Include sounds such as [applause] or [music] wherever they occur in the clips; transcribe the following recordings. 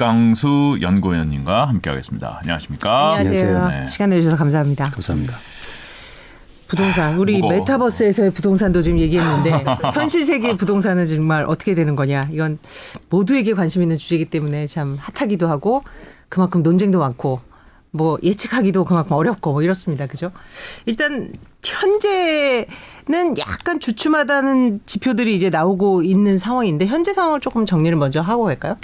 이강수 연구위원님과 함께하겠습니다. 안녕하십니까? 안녕하세요. 네. 시간 내주셔서 감사합니다. 감사합니다. 부동산 우리 무거워. 메타버스에서의 부동산도 지금 얘기했는데 [laughs] 현실 세계의 부동산은 정말 어떻게 되는 거냐 이건 모두에게 관심 있는 주제이기 때문에 참 핫하기도 하고 그만큼 논쟁도 많고 뭐 예측하기도 그만큼 어렵고 뭐 이렇습니다. 그죠? 일단 현재는 약간 주춤하다는 지표들이 이제 나오고 있는 상황인데 현재 상황을 조금 정리를 먼저 하고 갈까요?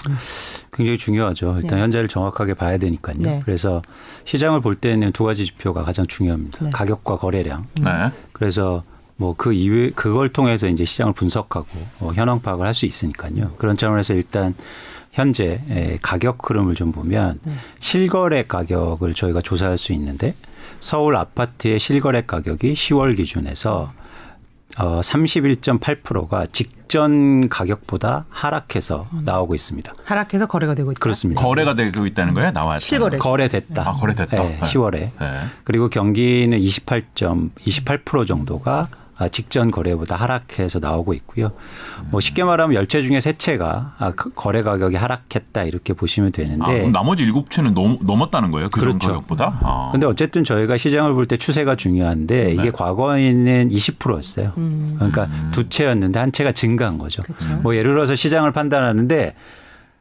굉장히 중요하죠. 일단 네. 현재를 정확하게 봐야 되니까요. 네. 그래서 시장을 볼 때는 두 가지 지표가 가장 중요합니다. 네. 가격과 거래량. 네. 그래서 뭐 그 이외 그걸 통해서 이제 시장을 분석하고 어, 현황 파악을 할 수 있으니까요. 그런 차원에서 일단 현재 가격 흐름을 좀 보면 네. 실거래 가격을 저희가 조사할 수 있는데 서울 아파트의 실거래 가격이 10월 기준에서 어 31.8%가 직전 가격보다 하락해서 음. 나오고 있습니다. 하락해서 거래가 되고 있다. 그렇습니다. 거래가 되고 있다는 거예요? 나와 실거래 거래됐다. 아, 거래됐다. 네, 10월에. 네. 그리고 경기는 28점 28% 정도가 아, 직전 거래보다 하락해서 나오고 있고요. 뭐 쉽게 말하면 열채 중에 세 채가 아, 거래 가격이 하락했다 이렇게 보시면 되는데 아, 나머지 일곱 채는 넘, 넘었다는 거예요. 그 그렇죠. 가격보다. 아. 근데 어쨌든 저희가 시장을 볼 때 추세가 중요한데 이게 네. 과거에는 20%였어요. 음. 그러니까 두 채였는데 한 채가 증가한 거죠. 그렇죠. 뭐 예를 들어서 시장을 판단하는데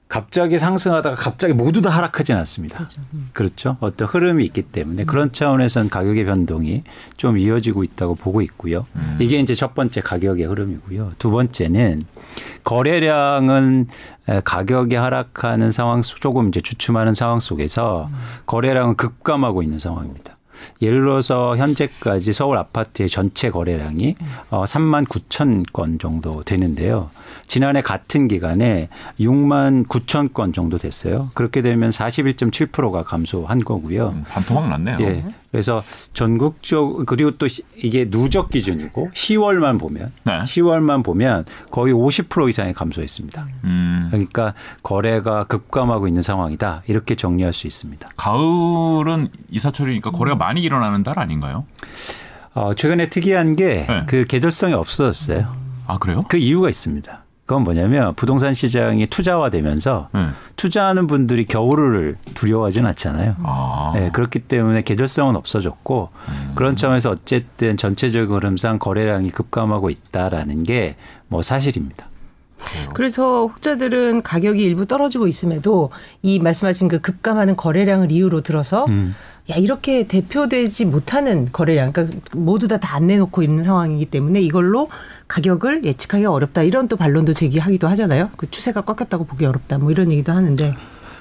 갑자기 상승하다가 갑자기 모두 다 하락하지는 않습니다. 그렇죠. 음. 그렇죠. 어떤 흐름이 있기 때문에 음. 그런 차원에서는 가격의 변동이 좀 이어지고 있다고 보고 있고요. 음. 이게 이제 첫 번째 가격의 흐름이고요. 두 번째는 거래량은 가격이 하락하는 상황 조금 이제 주춤하는 상황 속에서 음. 거래량은 급감하고 있는 상황입니다. 예를 들어서 현재까지 서울 아파트의 전체 거래량이 어 3만 9천 건 정도 되는데요. 지난해 같은 기간에 6만 9천 건 정도 됐어요. 그렇게 되면 41.7%가 감소한 거고요. 음, 반토막 났네요. 예. 그래서 전국적 그리고 또 이게 누적 기준이고 10월만 보면 네. 10월만 보면 거의 50% 이상의 감소했습니다. 음. 그러니까 거래가 급감하고 있는 상황이다. 이렇게 정리할 수 있습니다. 가을은 이사철이니까 거래가 많이 일어나는 달 아닌가요? 어, 최근에 특이한 게그 네. 그 계절성이 없어졌어요. 아 그래요? 그 이유가 있습니다. 그건 뭐냐면 부동산 시장이 투자화되면서 네. 투자하는 분들이 겨울을 두려워하지는 않잖아요. 아. 네, 그렇기 때문에 계절성은 없어졌고 음. 그런 점에서 어쨌든 전체적 흐름상 거래량이 급감하고 있다라는 게 뭐 사실입니다. 그래서 혹자들은 가격이 일부 떨어지고 있음에도 이 말씀하신 그 급감하는 거래량을 이유로 들어서 음. 야 이렇게 대표되지 못하는 거래량, 그러니까 모두 다 다 안 내놓고 있는 상황이기 때문에 이걸로 가격을 예측하기 어렵다 이런 또 반론도 제기하기도 하잖아요. 그 추세가 꺾였다고 보기 어렵다 뭐 이런 얘기도 하는데.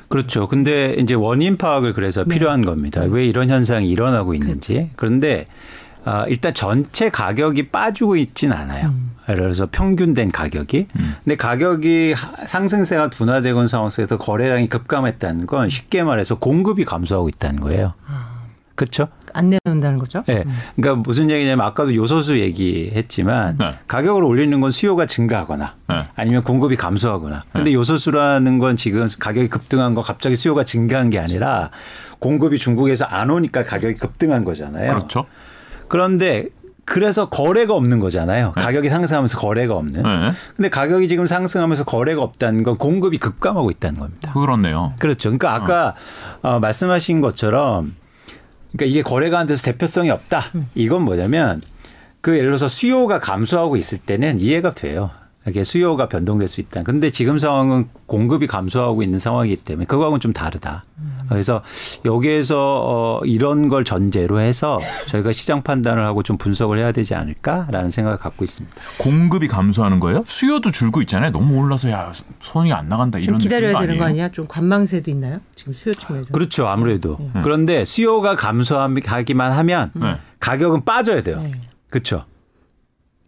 그렇죠. 근데 이제 원인 파악을 그래서 네. 필요한 겁니다. 왜 이런 현상이 일어나고 있는지. 그런데 아, 일단 전체 가격이 빠지고 있진 않아요. 음. 그래서 평균된 가격이. 음. 근데 가격이 상승세가 둔화되고 상황 속에서 거래량이 급감했다는 건 쉽게 말해서 공급이 감소하고 있다는 거예요. 아. 그렇죠? 안 내놓는다는 거죠. 네. 그러니까 무슨 얘기냐면 아까도 요소수 얘기했지만 네. 가격을 올리는 건 수요가 증가하거나 네. 아니면 공급이 감소하거나. 근데 네. 요소수라는 건 지금 가격이 급등한 거 갑자기 수요가 증가한 게 아니라 공급이 중국에서 안 오니까 가격이 급등한 거잖아요. 그렇죠. 그런데 그래서 거래가 없는 거잖아요. 네. 가격이 상승하면서 거래가 없는. 네. 근데 가격이 지금 상승하면서 거래가 없다는 건 공급이 급감하고 있다는 겁니다. 그렇네요. 그렇죠. 그러니까 아까 어. 어, 말씀하신 것처럼 그러니까 이게 거래가 안 돼서 대표성이 없다. 음. 이건 뭐냐면 그 예를 들어서 수요가 감소하고 있을 때는 이해가 돼요. 이게 수요가 변동될 수 있다. 근데 지금 상황은 공급이 감소하고 있는 상황이기 때문에 그거하고는 좀 다르다. 그래서 여기에서 어 이런 걸 전제로 해서 저희가 시장 판단을 하고 좀 분석을 해야 되지 않을까라는 생각을 갖고 있습니다. 공급이 감소하는 거예요? 수요도 줄고 있잖아요. 너무 올라서 야 손이 안 나간다 이런 기다려야 되는 거 아니야? 좀 관망세도 있나요? 지금 수요 측면에서. 그렇죠. 아무래도. 네. 그런데 수요가 감소하기만 하면 네. 가격은 빠져야 돼요. 네. 그렇죠.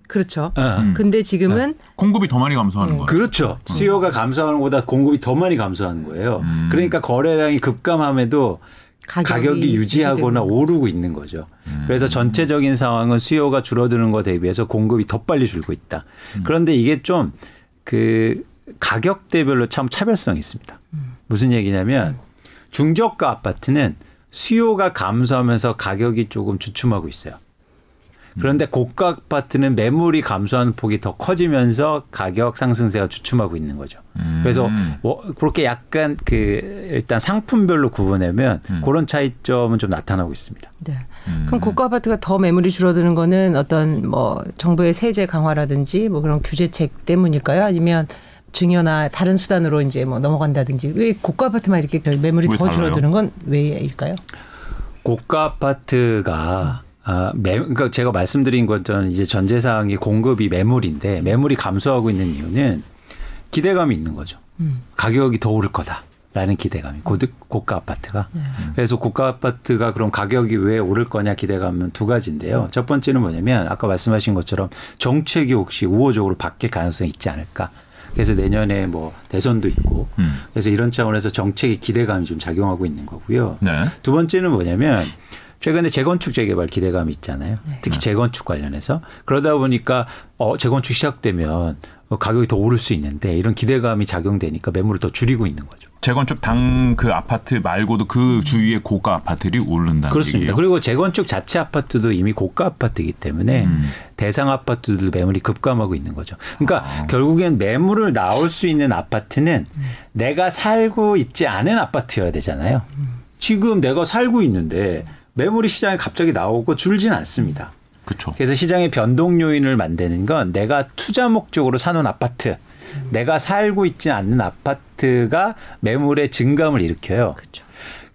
그렇죠. 어. 근데 지금은 어. 공급이 더 많이 감소하는 네. 거예요. 그렇죠. 수요가 감소하는 것보다 공급이 더 많이 감소하는 거예요. 음. 그러니까 거래량이 급감함에도 가격이, 가격이 유지하거나 오르고 있는 거죠. 음. 그래서 전체적인 상황은 수요가 줄어드는 것 대비해서 공급이 더 빨리 줄고 있다. 음. 그런데 이게 좀 그 가격대별로 참 차별성이 있습니다. 음. 무슨 얘기냐면 중저가 아파트는 수요가 감소하면서 가격이 조금 주춤하고 있어요. 그런데 고가 아파트는 매물이 감소하는 폭이 더 커지면서 가격 상승세가 주춤하고 있는 거죠. 음. 그래서 뭐 그렇게 약간 그 일단 상품별로 구분하면 음. 그런 차이점은 좀 나타나고 있습니다. 네. 그럼 고가 아파트가 더 매물이 줄어드는 거는 어떤 뭐 정부의 세제 강화라든지 뭐 그런 규제책 때문일까요? 아니면 증여나 다른 수단으로 이제 뭐 넘어간다든지 왜 고가 아파트만 이렇게 매물이 왜더 달라요? 줄어드는 건 왜일까요? 고가 아파트가 아, 매, 그러니까 제가 말씀드린 것처럼 이제 전제 사항이 공급이 매물인데 매물이 감소하고 있는 이유는 기대감이 있는 거죠. 가격이 더 오를 거다 라는 기대감이 고득 고가 아파트가 그래서 고가 아파트가 그럼 가격이 왜 오를 거냐 기대감은 두 가지인데요. 첫 번째는 뭐냐면 아까 말씀하신 것처럼 정책이 혹시 우호적으로 바뀔 가능성이 있지 않을까. 그래서 내년에 뭐 대선도 있고 음. 그래서 이런 차원에서 정책의 기대감이 좀 작용하고 있는 거고요. 네. 두 번째는 뭐냐면 최근에 재건축 재개발 기대감이 있잖아요. 특히 재건축 관련해서 그러다 보니까 어 재건축 시작되면 어, 가격이 더 오를 수 있는데 이런 기대감이 작용되니까 매물을 더 줄이고 있는 거죠. 재건축 당 그 아파트 말고도 그 주위에 고가 아파트들이 오른다는 그렇습니다. 얘기예요. 그리고 재건축 자체 아파트도 이미 고가 아파트이기 때문에 음. 대상 아파트도 매물이 급감하고 있는 거죠. 그러니까 아. 결국엔 매물을 나올 수 있는 아파트는 음. 내가 살고 있지 않은 아파트여야 되잖아요. 지금 내가 살고 있는데 매물이 시장에 갑자기 나오고 줄진 않습니다. 그렇죠. 그래서 시장의 변동 요인을 만드는 건 내가 투자 목적으로 사놓은 아파트, 내가 살고 있지 않는 아파트가 매물의 증감을 일으켜요.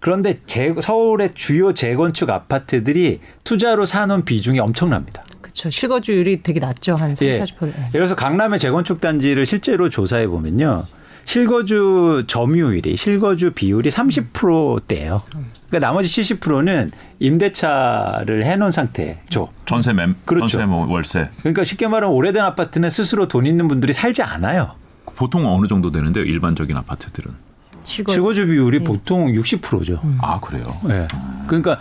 그런데 재- 서울의 주요 재건축 아파트들이 투자로 사놓은 비중이 엄청납니다. 그렇죠. 실거주율이 되게 낮죠. 한 30, 예. 40%. 예를 들어서 강남의 재건축 단지를 실제로 조사해 보면요. 실거주 점유율이 실거주 비율이 30%대예요. 그러니까 나머지 70%는 임대차를 해놓은 상태죠. 전세 매 그렇죠. 전세 뭐 월세 그러니까 쉽게 말하면 오래된 아파트는 스스로 돈 있는 분들이 살지 않아요. 보통 어느 정도 되는데요? 일반적인 아파트들은 실거 실거주 비율이 보통 60%죠. 아 그래요. 예. 그러니까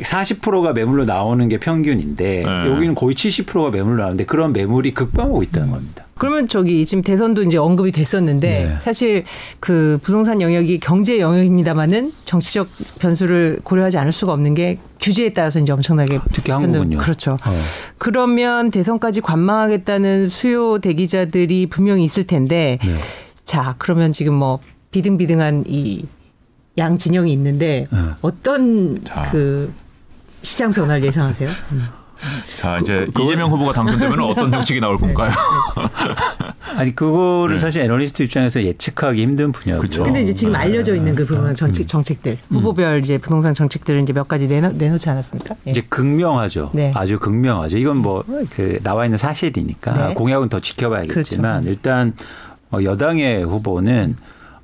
40%가 매물로 나오는 게 평균인데 네. 여기는 거의 70%가 매물로 나오는데 그런 매물이 급감하고 있다는 겁니다. 그러면 저기 지금 대선도 이제 언급이 됐었는데 네. 사실 그 부동산 영역이 경제 영역입니다만은 정치적 변수를 고려하지 않을 수가 없는 게 규제에 따라서 이제 엄청나게 특히 변동- 한국은요. 그렇죠. 어. 그러면 대선까지 관망하겠다는 수요 대기자들이 분명히 있을 텐데 네. 자 그러면 지금 뭐 비등비등한 이 양 진영이 있는데 네. 어떤 자. 그 시장 변화를 예상하세요? 음. 자 이제 그건- 이재명 후보가 당선되면 [laughs] 어떤 정책이 나올 건가요? [laughs] 아니 그거를 네. 사실 애널리스트 입장에서 예측하기 힘든 분야죠. 그쵸. 근데 이제 지금 네. 알려져 있는 그 부동산 정책 정책들 후보별 이제 부동산 정책들을 이제 몇 가지 내놓, 내놓지 않았습니까? 예. 이제 극명하죠. 네. 아주 극명하죠. 이건 뭐 그 나와 있는 사실이니까 네. 공약은 더 지켜봐야겠지만 그렇죠. 일단 어, 여당의 후보는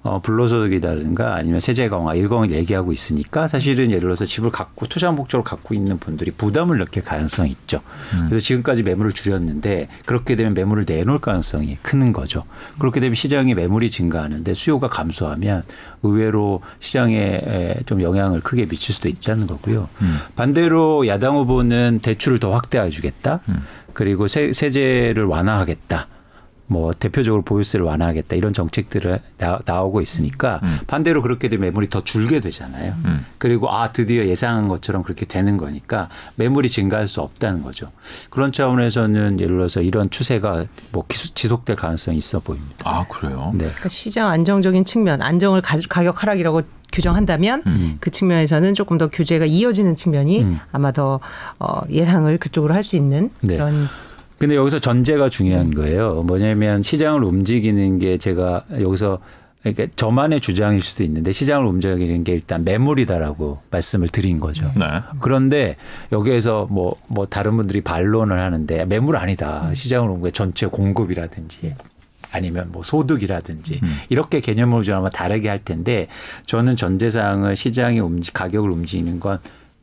어, 불로소득이라든가 아니면 세제 강화 걸 얘기하고 있으니까 사실은 예를 들어서 집을 갖고 투자 목적으로 갖고 있는 분들이 부담을 느낄 가능성이 있죠. 그래서 지금까지 매물을 줄였는데 그렇게 되면 매물을 내놓을 가능성이 큰 거죠. 그렇게 되면 시장의 매물이 증가하는데 수요가 감소하면 의외로 시장에 에, 좀 영향을 크게 미칠 수도 있다는 거고요. 반대로 야당 후보는 대출을 더 확대해 주겠다. 그리고 세, 세제를 완화하겠다. 뭐 대표적으로 보유세를 완화하겠다 이런 정책들을 나, 나오고 있으니까 음. 반대로 그렇게 되면 매물이 더 줄게 되잖아요. 음. 그리고 아 드디어 예상한 것처럼 그렇게 되는 거니까 매물이 증가할 수 없다는 거죠. 그런 차원에서는 예를 들어서 이런 추세가 뭐 기수- 지속될 가능성이 있어 보입니다. 아 그래요. 네. 그러니까 시장 안정적인 측면, 안정을 가, 가격 하락이라고 규정한다면 그 측면에서는 조금 더 규제가 이어지는 측면이 음. 아마 더 어, 예상을 그쪽으로 할 수 있는 네. 그런 근데 여기서 전제가 중요한 거예요. 뭐냐면 시장을 움직이는 게 제가 여기서 그러니까 저만의 주장일 수도 있는데 시장을 움직이는 게 일단 매물이다라고 말씀을 드린 거죠. 네. 그런데 여기에서 뭐, 뭐 다른 분들이 반론을 하는데 매물 아니다. 시장을 옮겨 전체 공급이라든지 아니면 뭐 소득이라든지 음. 이렇게 개념으로 좀 아마 다르게 할 텐데 저는 전제사항을 시장이 움직, 가격을 움직이는 건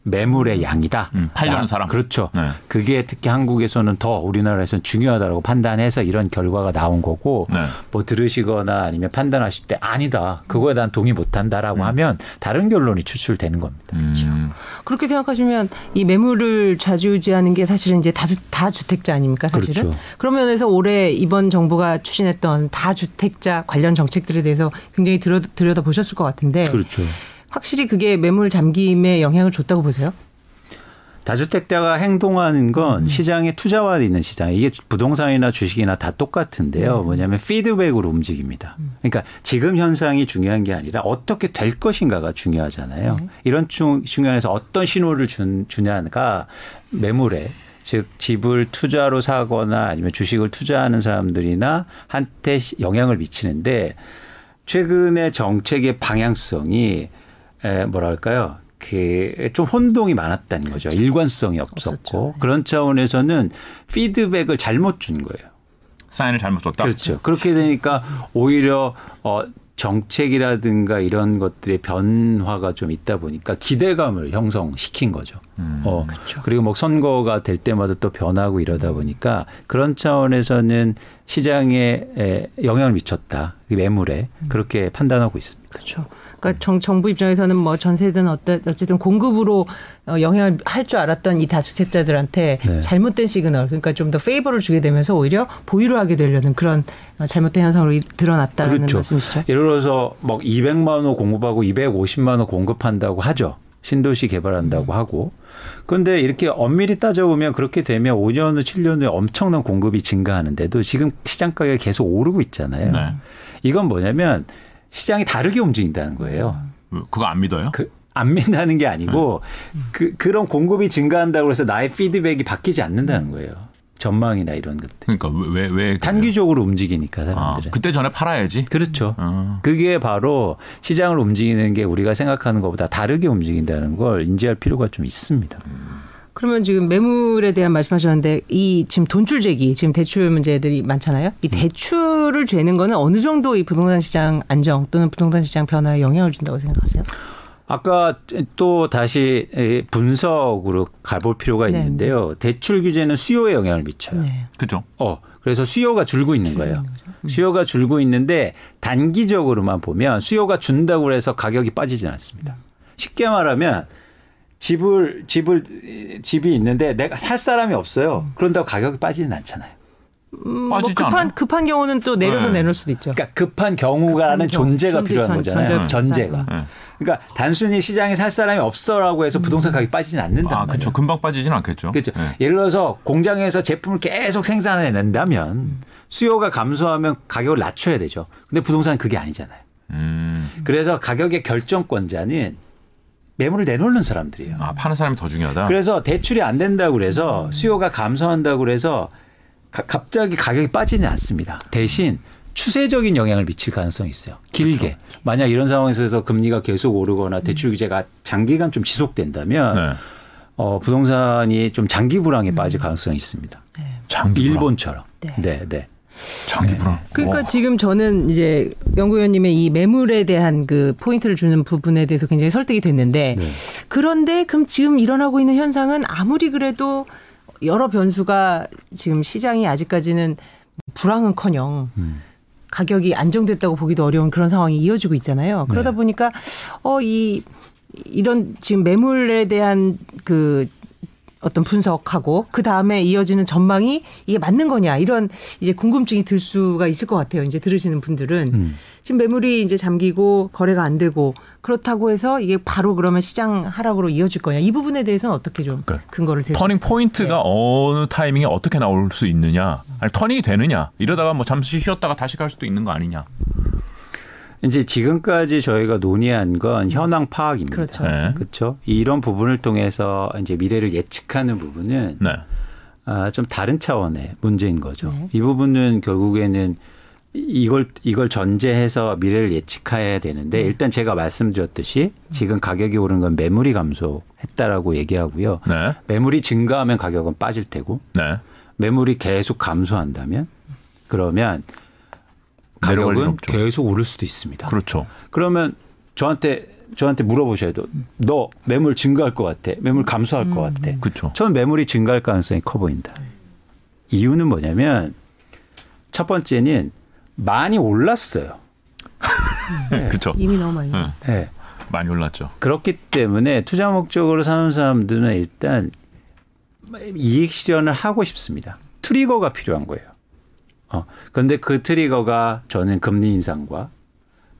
매물의 양이다. 음, 팔려는 야, 사람. 그렇죠. 네. 그게 특히 한국에서는 더 우리나라에서는 중요하다고 판단해서 이런 결과가 나온 거고 네. 뭐 들으시거나 아니면 판단하실 때 아니다. 그거에 대한 동의 못 한다라고 음. 하면 다른 결론이 추출되는 겁니다. 음. 그렇게 생각하시면 이 매물을 좌지우지하는 게 사실은 이제 다, 다 주택자 아닙니까 사실은 그렇죠. 그런 면에서 올해 이번 정부가 추진했던 다 주택자 관련 정책들에 대해서 굉장히 들여, 들여다 보셨을 것 같은데 그렇죠. 확실히 그게 매물 잠김에 영향을 줬다고 보세요? 다주택자가 행동하는 건 음. 시장에 투자와 있는 시장. 이게 부동산이나 주식이나 다 똑같은데요. 네. 뭐냐면 피드백으로 움직입니다. 음. 그러니까 지금 현상이 중요한 게 아니라 어떻게 될 것인가가 중요하잖아요. 네. 이런 중요해서 어떤 신호를 준, 주냐가 매물에 즉 집을 투자로 사거나 아니면 주식을 투자하는 사람들이나 한테 영향을 미치는데 최근의 정책의 방향성이 에 뭐랄까요? 그좀 혼동이 많았다는 거죠. 그렇죠. 일관성이 없었고 없었죠. 네. 그런 차원에서는 피드백을 잘못 준 거예요. 사인을 잘못 줬다. 그렇죠. 그렇게 되니까 오히려 어 정책이라든가 이런 것들의 변화가 좀 있다 보니까 기대감을 형성시킨 거죠. 음, 어, 그렇죠. 그리고 뭐 선거가 될 때마다 또 변하고 이러다 보니까 그런 차원에서는 시장에 영향을 미쳤다. 매물에 그렇게 판단하고 있습니다. 그렇죠. 그러니까 정, 정부 입장에서는 뭐 전세든 어떤 어쨌든 공급으로 어, 영향을 할 줄 알았던 이 다주택자들한테 네. 잘못된 시그널 그러니까 좀 더 favor를 주게 되면서 오히려 보유를 하게 되려는 그런 어, 잘못된 현상으로 드러났다는 그렇죠. 말씀이시죠. 예를 들어서 막 200만 원 공급하고 250만 원 공급한다고 하죠. 신도시 개발한다고 음. 하고. 그런데 이렇게 엄밀히 따져보면 그렇게 되면 5년 후, 7년 후에 엄청난 공급이 증가하는데도 지금 시장 가격이 계속 오르고 있잖아요. 네. 이건 뭐냐면 시장이 다르게 움직인다는 거예요. 그거 안 믿어요? 그, 안 믿는다는 게 아니고 네. 그, 그런 공급이 증가한다고 해서 나의 피드백이 바뀌지 않는다는 거예요. 전망이나 이런 것들. 그러니까 왜, 왜 단기적으로 움직이니까 사람들은. 아, 그때 전에 팔아야지. 그렇죠. 아. 그게 바로 시장을 움직이는 게 우리가 생각하는 것보다 다르게 움직인다는 걸 인지할 필요가 좀 있습니다. 음. 그러면 지금 매물에 대한 말씀하셨는데 이 지금 돈줄 재기 지금 대출 문제들이 많잖아요. 이 대출을 죄는 거는 어느 정도 이 부동산 시장 안정 또는 부동산 시장 변화에 영향을 준다고 생각하세요? 아까 또 다시 분석으로 가볼 필요가 네, 있는데요. 네. 대출 규제는 수요에 영향을 미쳐요. 네. 그죠. 어, 그래서 수요가 줄고 있는 거예요. 음. 수요가 줄고 있는데 단기적으로만 보면 수요가 준다고 해서 가격이 빠지진 않습니다. 쉽게 말하면 집을 집을 집이 있는데 내가 살 사람이 없어요. 그런다고 가격이 빠지는 않잖아요. 음, 뭐 급한 않아요? 급한 경우는 또 내려서 네. 내놓을 수도 있죠. 그러니까 급한 경우가는 존재가 전제, 필요한 전, 거잖아요. 전제, 가 네. 그러니까 단순히 시장에 살 사람이 없어라고 해서 부동산 가격이 빠지진 않는다. 아, 그렇죠. 금방 빠지진 않겠죠. 그렇죠. 네. 예를 들어서 공장에서 제품을 계속 생산해 낸다면 수요가 감소하면 가격을 낮춰야 되죠. 근데 부동산은 그게 아니잖아요. 음. 그래서 가격의 결정권자는 매물을 내놓는 사람들이에요. 아, 파는 사람이 더 중요하다. 그래서 대출이 안 된다고 그래서 수요가 감소한다고 그래서 가, 갑자기 가격이 빠지지 않습니다. 대신 추세적인 영향을 미칠 가능성이 있어요. 길게. 그렇죠. 만약 이런 상황에서 금리가 계속 오르거나 대출 규제가 장기간 좀 지속된다면 네. 어, 부동산이 좀 장기 불황에 빠질 가능성이 있습니다. 네. 장기 불황. 일본처럼. 네, 네. 네. 장기 불황. 그러니까 와. 지금 저는 이제 연구위원님의 이 매물에 대한 그 포인트를 주는 부분에 대해서 굉장히 설득이 됐는데 네. 그런데 그럼 지금 일어나고 있는 현상은 아무리 그래도 여러 변수가 지금 시장이 아직까지는 불황은커녕 음. 가격이 안정됐다고 보기도 어려운 그런 상황이 이어지고 있잖아요. 그러다 네. 보니까 어이 이런 지금 매물에 대한 그 어떤 분석하고 그 다음에 이어지는 전망이 이게 맞는 거냐 이런 이제 궁금증이 들 수가 있을 것 같아요. 이제 들으시는 분들은. 음. 지금 매물이 이제 잠기고 거래가 안 되고 그렇다고 해서 이게 바로 그러면 시장 하락으로 이어질 거냐. 이 부분에 대해서는 어떻게 좀 그러니까 근거를 대고 터닝 포인트가 네. 어느 타이밍에 어떻게 나올 수 있느냐. 아니 터닝이 되느냐. 이러다가 뭐 잠시 쉬었다가 다시 갈 수도 있는 거 아니냐 이제 지금까지 저희가 논의한 건 현황 파악입니다. 그렇죠. 네. 그렇죠. 이런 부분을 통해서 이제 미래를 예측하는 부분은 네. 아, 좀 다른 차원의 문제인 거죠. 네. 이 부분은 결국에는 이걸 이걸 전제해서 미래를 예측해야 되는데 네. 일단 제가 말씀드렸듯이 지금 가격이 오른 건 매물이 감소했다라고 얘기하고요. 네. 매물이 증가하면 가격은 빠질 테고 네. 매물이 계속 감소한다면 그러면 가격은 계속 오를 수도 있습니다. 그렇죠. 그러면 저한테 저한테 물어보셔야 돼. 너 매물 증가할 것 같아. 매물 감소할 음. 것 같아. 그렇죠. 저는 매물이 증가할 가능성이 커 보인다. 이유는 뭐냐면 첫 번째는 많이 올랐어요. [laughs] 네. 그렇죠. 이미 너무 많이. 네. 네. 많이 올랐죠. 그렇기 때문에 투자 목적으로 사는 사람들은 일단 이익 실현을 하고 싶습니다. 트리거가 필요한 거예요. 어. 그런데 그 트리거가 저는 금리 인상과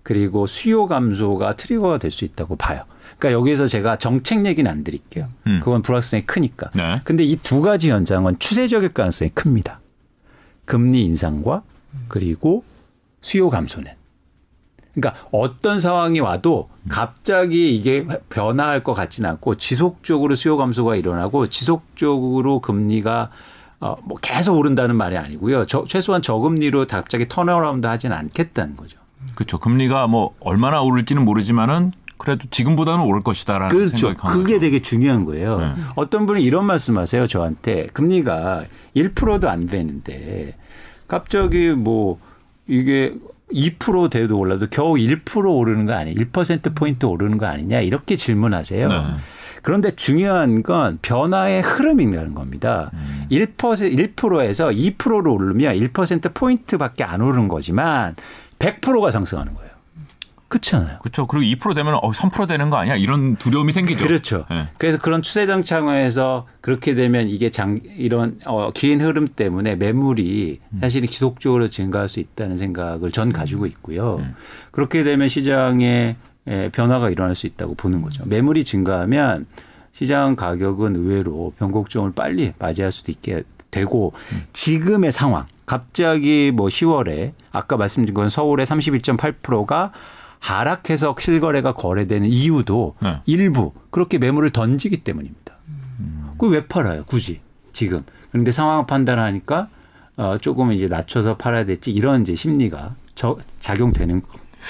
그리고 수요 감소가 트리거가 될 수 있다고 봐요. 그러니까 여기에서 제가 정책 얘기는 안 드릴게요. 음. 그건 불확실성이 크니까. 네. 근데 이 두 가지 현상은 추세적일 가능성이 큽니다. 금리 인상과 그리고 수요 감소는. 그러니까 어떤 상황이 와도 갑자기 이게 변화할 것 같지는 않고 지속적으로 수요 감소가 일어나고 지속적으로 금리가 어, 뭐 계속 오른다는 말이 아니고요. 저, 최소한 저금리로 갑자기 turnaround 하지는 않겠다는 거죠. 그렇죠. 금리가 뭐 얼마나 오를지는 모르지만은 그래도 지금보다는 오를 것이다라는 그렇죠. 생각이 강하죠. 그게 되게 중요한 거예요. 네. 어떤 분이 이런 말씀하세요. 저한테 금리가 1%도 안 되는데 갑자기 뭐 이게 2% 돼도 올라도 겨우 1% 오르는 거 아니야? 1% 포인트 오르는 거 아니냐? 이렇게 질문하세요. 네. 그런데 중요한 건 변화의 흐름이라는 겁니다. 음. 1% 1%에서 2%로 오르면 1% 포인트밖에 안 오르는 거지만 100%가 상승하는 거예요. 그렇잖아요. 그렇죠. 그리고 2% 되면 어, 3% 되는 거 아니야? 이런 두려움이 생기죠. 그렇죠. 네. 그래서 그런 추세정 창에서 그렇게 되면 이게 장 이런 어, 긴 흐름 때문에 매물이 음. 사실은 지속적으로 증가할 수 있다는 생각을 전 가지고 있고요. 음. 그렇게 되면 시장에 에, 변화가 일어날 수 있다고 보는 거죠. 매물이 증가하면 시장 가격은 의외로 변곡점을 빨리 맞이할 수도 있게 되고 음. 지금의 상황 갑자기 뭐 10월에 아까 말씀드린 건 서울의 31.8%가 하락해서 실거래가 거래되는 이유도 네. 일부 그렇게 매물을 던지기 때문입니다. 그왜 팔아요? 굳이 지금. 그런데 상황 판단하니까 어 조금 이제 낮춰서 팔아야 될지 이런 이제 심리가 저 작용되는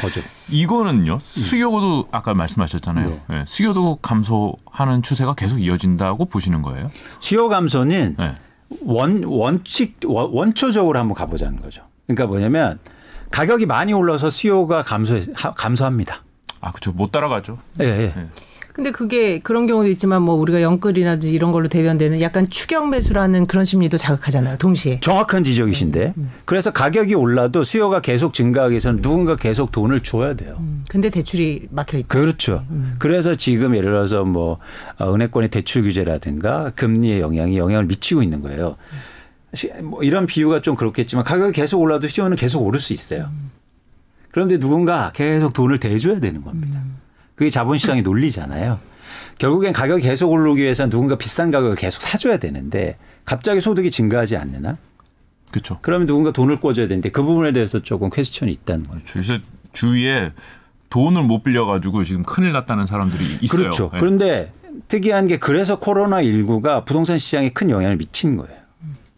거죠. 이거는요. 수요도 아까 말씀하셨잖아요. 네. 네, 수요도 감소하는 추세가 계속 이어진다고 보시는 거예요? 수요 감소는 네. 원 원칙 원- 원초적으로 한번 가보자는 거죠. 그러니까 뭐냐면 가격이 많이 올라서 수요가 감소 감소합니다. 아, 그렇죠. 못 따라가죠. 예, 예. 네. 근데 그게 그런 경우도 있지만 뭐 우리가 영끌이라든지 이런 걸로 대변되는 약간 추격 매수라는 그런 심리도 자극하잖아요. 동시에. 정확한 지적이신데. 그래서 가격이 올라도 수요가 계속 증가하기 위해서는 누군가 계속 돈을 줘야 돼요. 음, 근데 대출이 막혀 있다. 그렇죠. 그래서 지금 예를 들어서 뭐 어, 은행권의 대출 규제라든가 금리의 영향이 영향을 미치고 있는 거예요. 시- 뭐 이런 비유가 좀 그렇겠지만 가격이 계속 올라도 수요는 계속 오를 수 있어요. 그런데 누군가 계속 돈을 대줘야 되는 겁니다. 그게 자본시장의 논리잖아요. 결국엔 가격이 계속 오르기 위해서는 누군가 비싼 가격을 계속 사줘야 되는데 갑자기 소득이 증가하지 않는 한 그렇죠. 그러면 누군가 돈을 꿔줘야 되는데 그 부분에 대해서 조금 퀘스천이 있다는 거죠. 그래서 주위에 돈을 못 빌려가지고 지금 큰일 났다는 사람들이 있어요. 그렇죠. 네. 그런데 특이한 게 그래서 코로나 19가 부동산 시장에 큰 영향을 미친 거예요.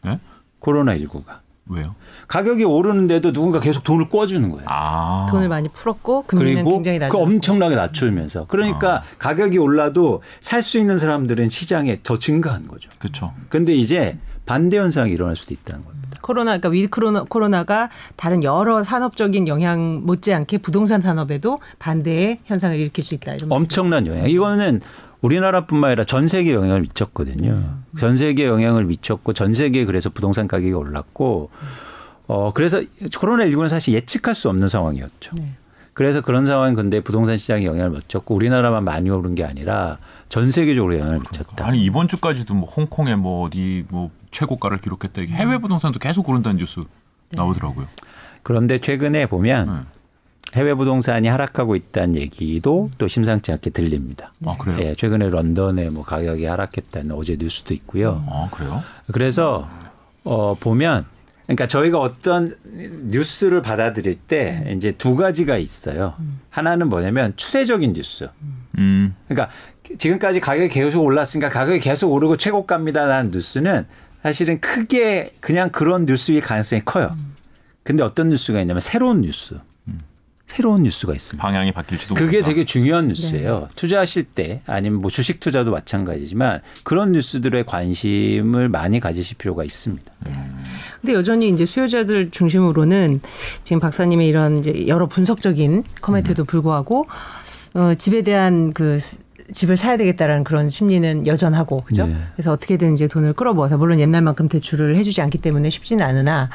네? 코로나 19가 왜요? 가격이 오르는데도 누군가 계속 돈을 꿔주는 거예요. 아. 돈을 많이 풀었고 금리는 그리고 굉장히 낮아. 그 엄청나게 낮추면서 그러니까 가격이 올라도 살 수 있는 사람들은 시장에 더 증가한 거죠. 그렇죠. 근데 이제 반대 현상이 일어날 수도 있다는 겁니다. 코로나 그러니까 위 코로나 코로나가 다른 여러 산업적인 영향 못지않게 부동산 산업에도 반대의 현상을 일으킬 수 있다. 이런 엄청난 영향. 이거는 우리나라뿐만 아니라 전 세계에 영향을 미쳤거든요. 전 세계에 영향을 미쳤고 전 세계에 그래서 부동산 가격이 올랐고 어 그래서 코로나 19는 사실 예측할 수 없는 상황이었죠. 네. 그래서 그런 상황 근데 부동산 시장에 영향을 미쳤고 우리나라만 많이 오른 게 아니라 전 세계적으로 영향을 미쳤다. 아니 이번 주까지도 뭐 홍콩에 뭐 어디 뭐 최고가를 기록했다. 이게 해외 부동산도 계속 오른다는 뉴스 나오더라고요. 그런데 최근에 보면 네. 해외 부동산이 하락하고 있다는 얘기도 또 심상치 않게 들립니다. 아 그래요? 예, 최근에 런던에 뭐 가격이 하락했다는 어제 뉴스도 있고요. 아 그래요? 그래서 어 보면 그러니까 저희가 어떤 뉴스를 받아들일 때 이제 두 가지가 있어요. 하나는 뭐냐면 추세적인 뉴스. 음. 그러니까 지금까지 가격이 계속 올랐으니까 가격이 계속 오르고 최고가입니다라는 뉴스는 사실은 크게 그냥 그런 뉴스일 가능성이 커요. 근데 어떤 뉴스가 있냐면 새로운 뉴스. 새로운 뉴스가 있습니다. 방향이 바뀔지도 그게 모른다. 되게 중요한 뉴스예요. 투자하실 때 아니면 뭐 주식 투자도 마찬가지지만 그런 뉴스들에 관심을 많이 가지실 필요가 있습니다. 근데 여전히 이제 수요자들 중심으로는 지금 박사님의 이런 이제 여러 분석적인 코멘트에도 불구하고 어, 집에 대한 그 스- 집을 사야 되겠다라는 그런 심리는 여전하고 그죠? 네. 그래서 어떻게든 이제 돈을 끌어모아서 물론 옛날만큼 대출을 해주지 않기 때문에 쉽지는 않으나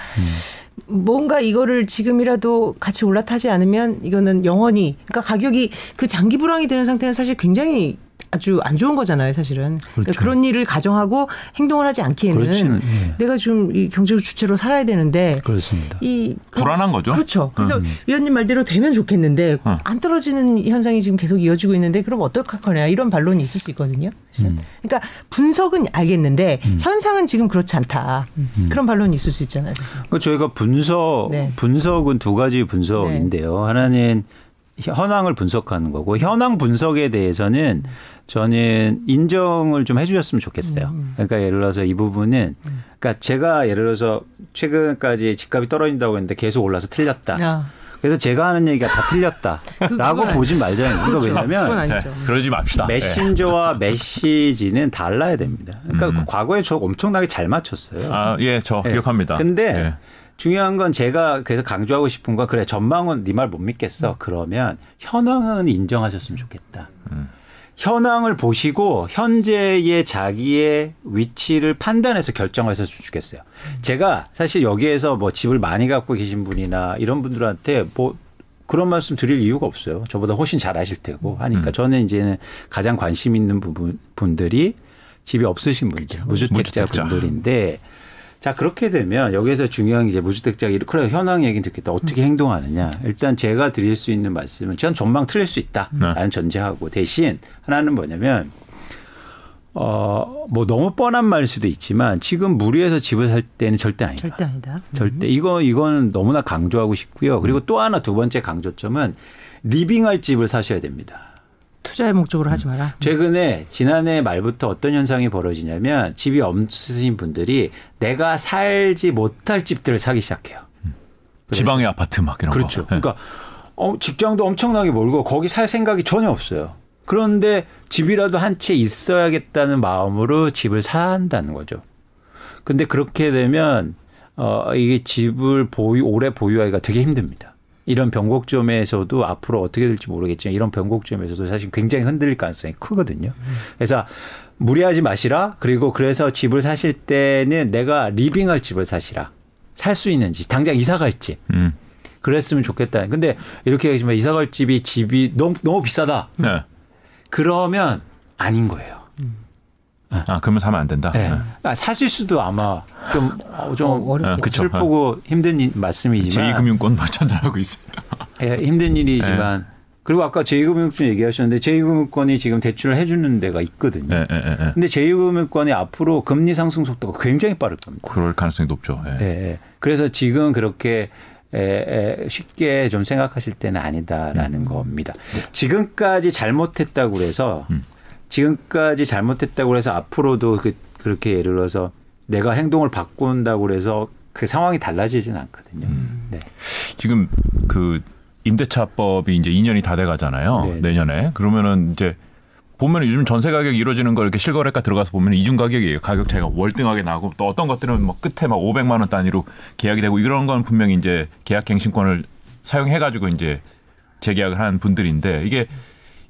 뭔가 이거를 지금이라도 같이 올라타지 않으면 이거는 영원히 그러니까 가격이 그 장기 불황이 되는 상태는 사실 굉장히 아주 안 좋은 거잖아요, 사실은. 그러니까 그렇죠. 그런 일을 가정하고 행동을 하지 않기에는 그렇지는, 예. 내가 좀이 경제적 주체로 살아야 되는데 그렇습니다. 이 불안한 거죠. 그렇죠. 그래서 위원님 말대로 되면 좋겠는데 어. 안 떨어지는 현상이 지금 계속 이어지고 있는데 그럼 어떡할 거냐 이런 반론이 있을 수 있거든요. 사실은. 그러니까 분석은 알겠는데 현상은 지금 그렇지 않다. 그런 반론이 있을 수 있잖아요. 그래서. 그 저희가 분석 네. 분석은 두 가지 분석인데요. 하나는 현황을 분석하는 거고 현황 분석에 대해서는 저는 인정을 좀 해주셨으면 좋겠어요. 그러니까 예를 들어서 이 부분은 그러니까 제가 예를 들어서 최근까지 집값이 떨어진다고 했는데 계속 올라서 틀렸다. 아, 그래서 제가 하는 얘기가 다 틀렸다라고 [laughs] 그건 보지 말자는 거예요. 이거 왜냐면. 네, 그러지 맙시다. 네. 메신저와 메시지는 달라야 됩니다. 그러니까 음. 그 과거에 저 엄청나게 잘 맞췄어요. 아, 예, 저 예. 기억합니다. 근데 예. 중요한 건 제가 그래서 강조하고 싶은 건 그래 전망은 네 말 못 믿겠어. 그러면 현황은 인정하셨으면 좋겠다. 현황을 보시고 현재의 자기의 위치를 판단해서 결정하셨으면 좋겠어요. 제가 사실 여기에서 뭐 집을 많이 갖고 계신 분이나 이런 분들한테 뭐 그런 말씀 드릴 이유가 없어요. 저보다 훨씬 잘 아실 테고 하니까 음. 저는 이제는 가장 관심 있는 부분 분들이 집이 없으신 분들, 무주택자 무주택자. 분들인데 자 그렇게 되면 여기에서 중요한 게 이제 무주택자 그래 현황 얘기는 듣겠다 어떻게 행동하느냐 일단 제가 드릴 수 있는 말씀은 전 전망 틀릴 수 있다라는 전제하고 대신 하나는 뭐냐면 어 뭐 너무 뻔한 말일 수도 있지만 지금 무리해서 집을 살 때는 절대 아니다. 절대 아니다. 절대 이거 이거는 너무나 강조하고 싶고요. 그리고 또 하나 두 번째 강조점은 리빙할 집을 사셔야 됩니다. 투자의 목적으로 하지 마라. 최근에 지난해 말부터 어떤 현상이 벌어지냐면 집이 없으신 분들이 내가 살지 못할 집들을 사기 시작해요. 지방의 아파트 막 이런 그렇죠. 거. 예. 그러니까 어, 직장도 엄청나게 멀고 거기 살 생각이 전혀 없어요. 그런데 집이라도 한 채 있어야겠다는 마음으로 집을 산다는 거죠. 근데 그렇게 되면 어 이게 집을 보유 오래 보유하기가 되게 힘듭니다. 이런 변곡점에서도 앞으로 어떻게 될지 모르겠지만 이런 변곡점에서도 사실 굉장히 흔들릴 가능성이 크거든요. 그래서 무리하지 마시라. 그리고 그래서 집을 사실 때는 내가 리빙할 집을 사시라. 살 수 있는 집, 당장 이사 갈 집. 음. 그랬으면 좋겠다. 근데 이렇게 얘기하지만 이사 갈 집이 집이 너무 너무 비싸다. 네. 그러면 아닌 거예요. 아, 그러면 사면 안 된다. 네. 네. 아, 사실 수도 아마 좀, 어, 좀 어. 아. 슬프고 힘든 일- 말씀이지만 제2금융권 뭐 전전하고 있어요. 예, 힘든 일이지만 그리고 아까 제2금융권 얘기하셨는데 제2금융권이 지금 대출을 해주는 데가 있거든요. 예, 예, 예, 예. 근데 제2금융권이 앞으로 금리 상승 속도가 굉장히 빠를 겁니다. 그럴 가능성이 높죠. 예. 예, 예. 그래서 지금 그렇게 에, 에, 쉽게 좀 생각하실 때는 아니다라는 겁니다. 지금까지 잘못했다고 그래서 음. 지금까지 잘못했다고 그래서 앞으로도 그, 그렇게 예를 들어서 내가 행동을 바꾼다고 그래서 그 상황이 달라지진 않거든요. 음. 네. 지금 그 임대차법이 이제 2년이 다 돼 가잖아요. 네. 내년에. 그러면은 이제 보면 요즘 전세 가격이 이루어지는 거 이렇게 실거래가 들어가서 보면 이중 가격이에요. 가격 차이가 월등하게 나고 또 어떤 것들은 뭐 끝에 막 500만 원 단위로 계약이 되고 이런 건 분명히 이제 계약 갱신권을 사용해 가지고 이제 재계약을 한 분들인데 이게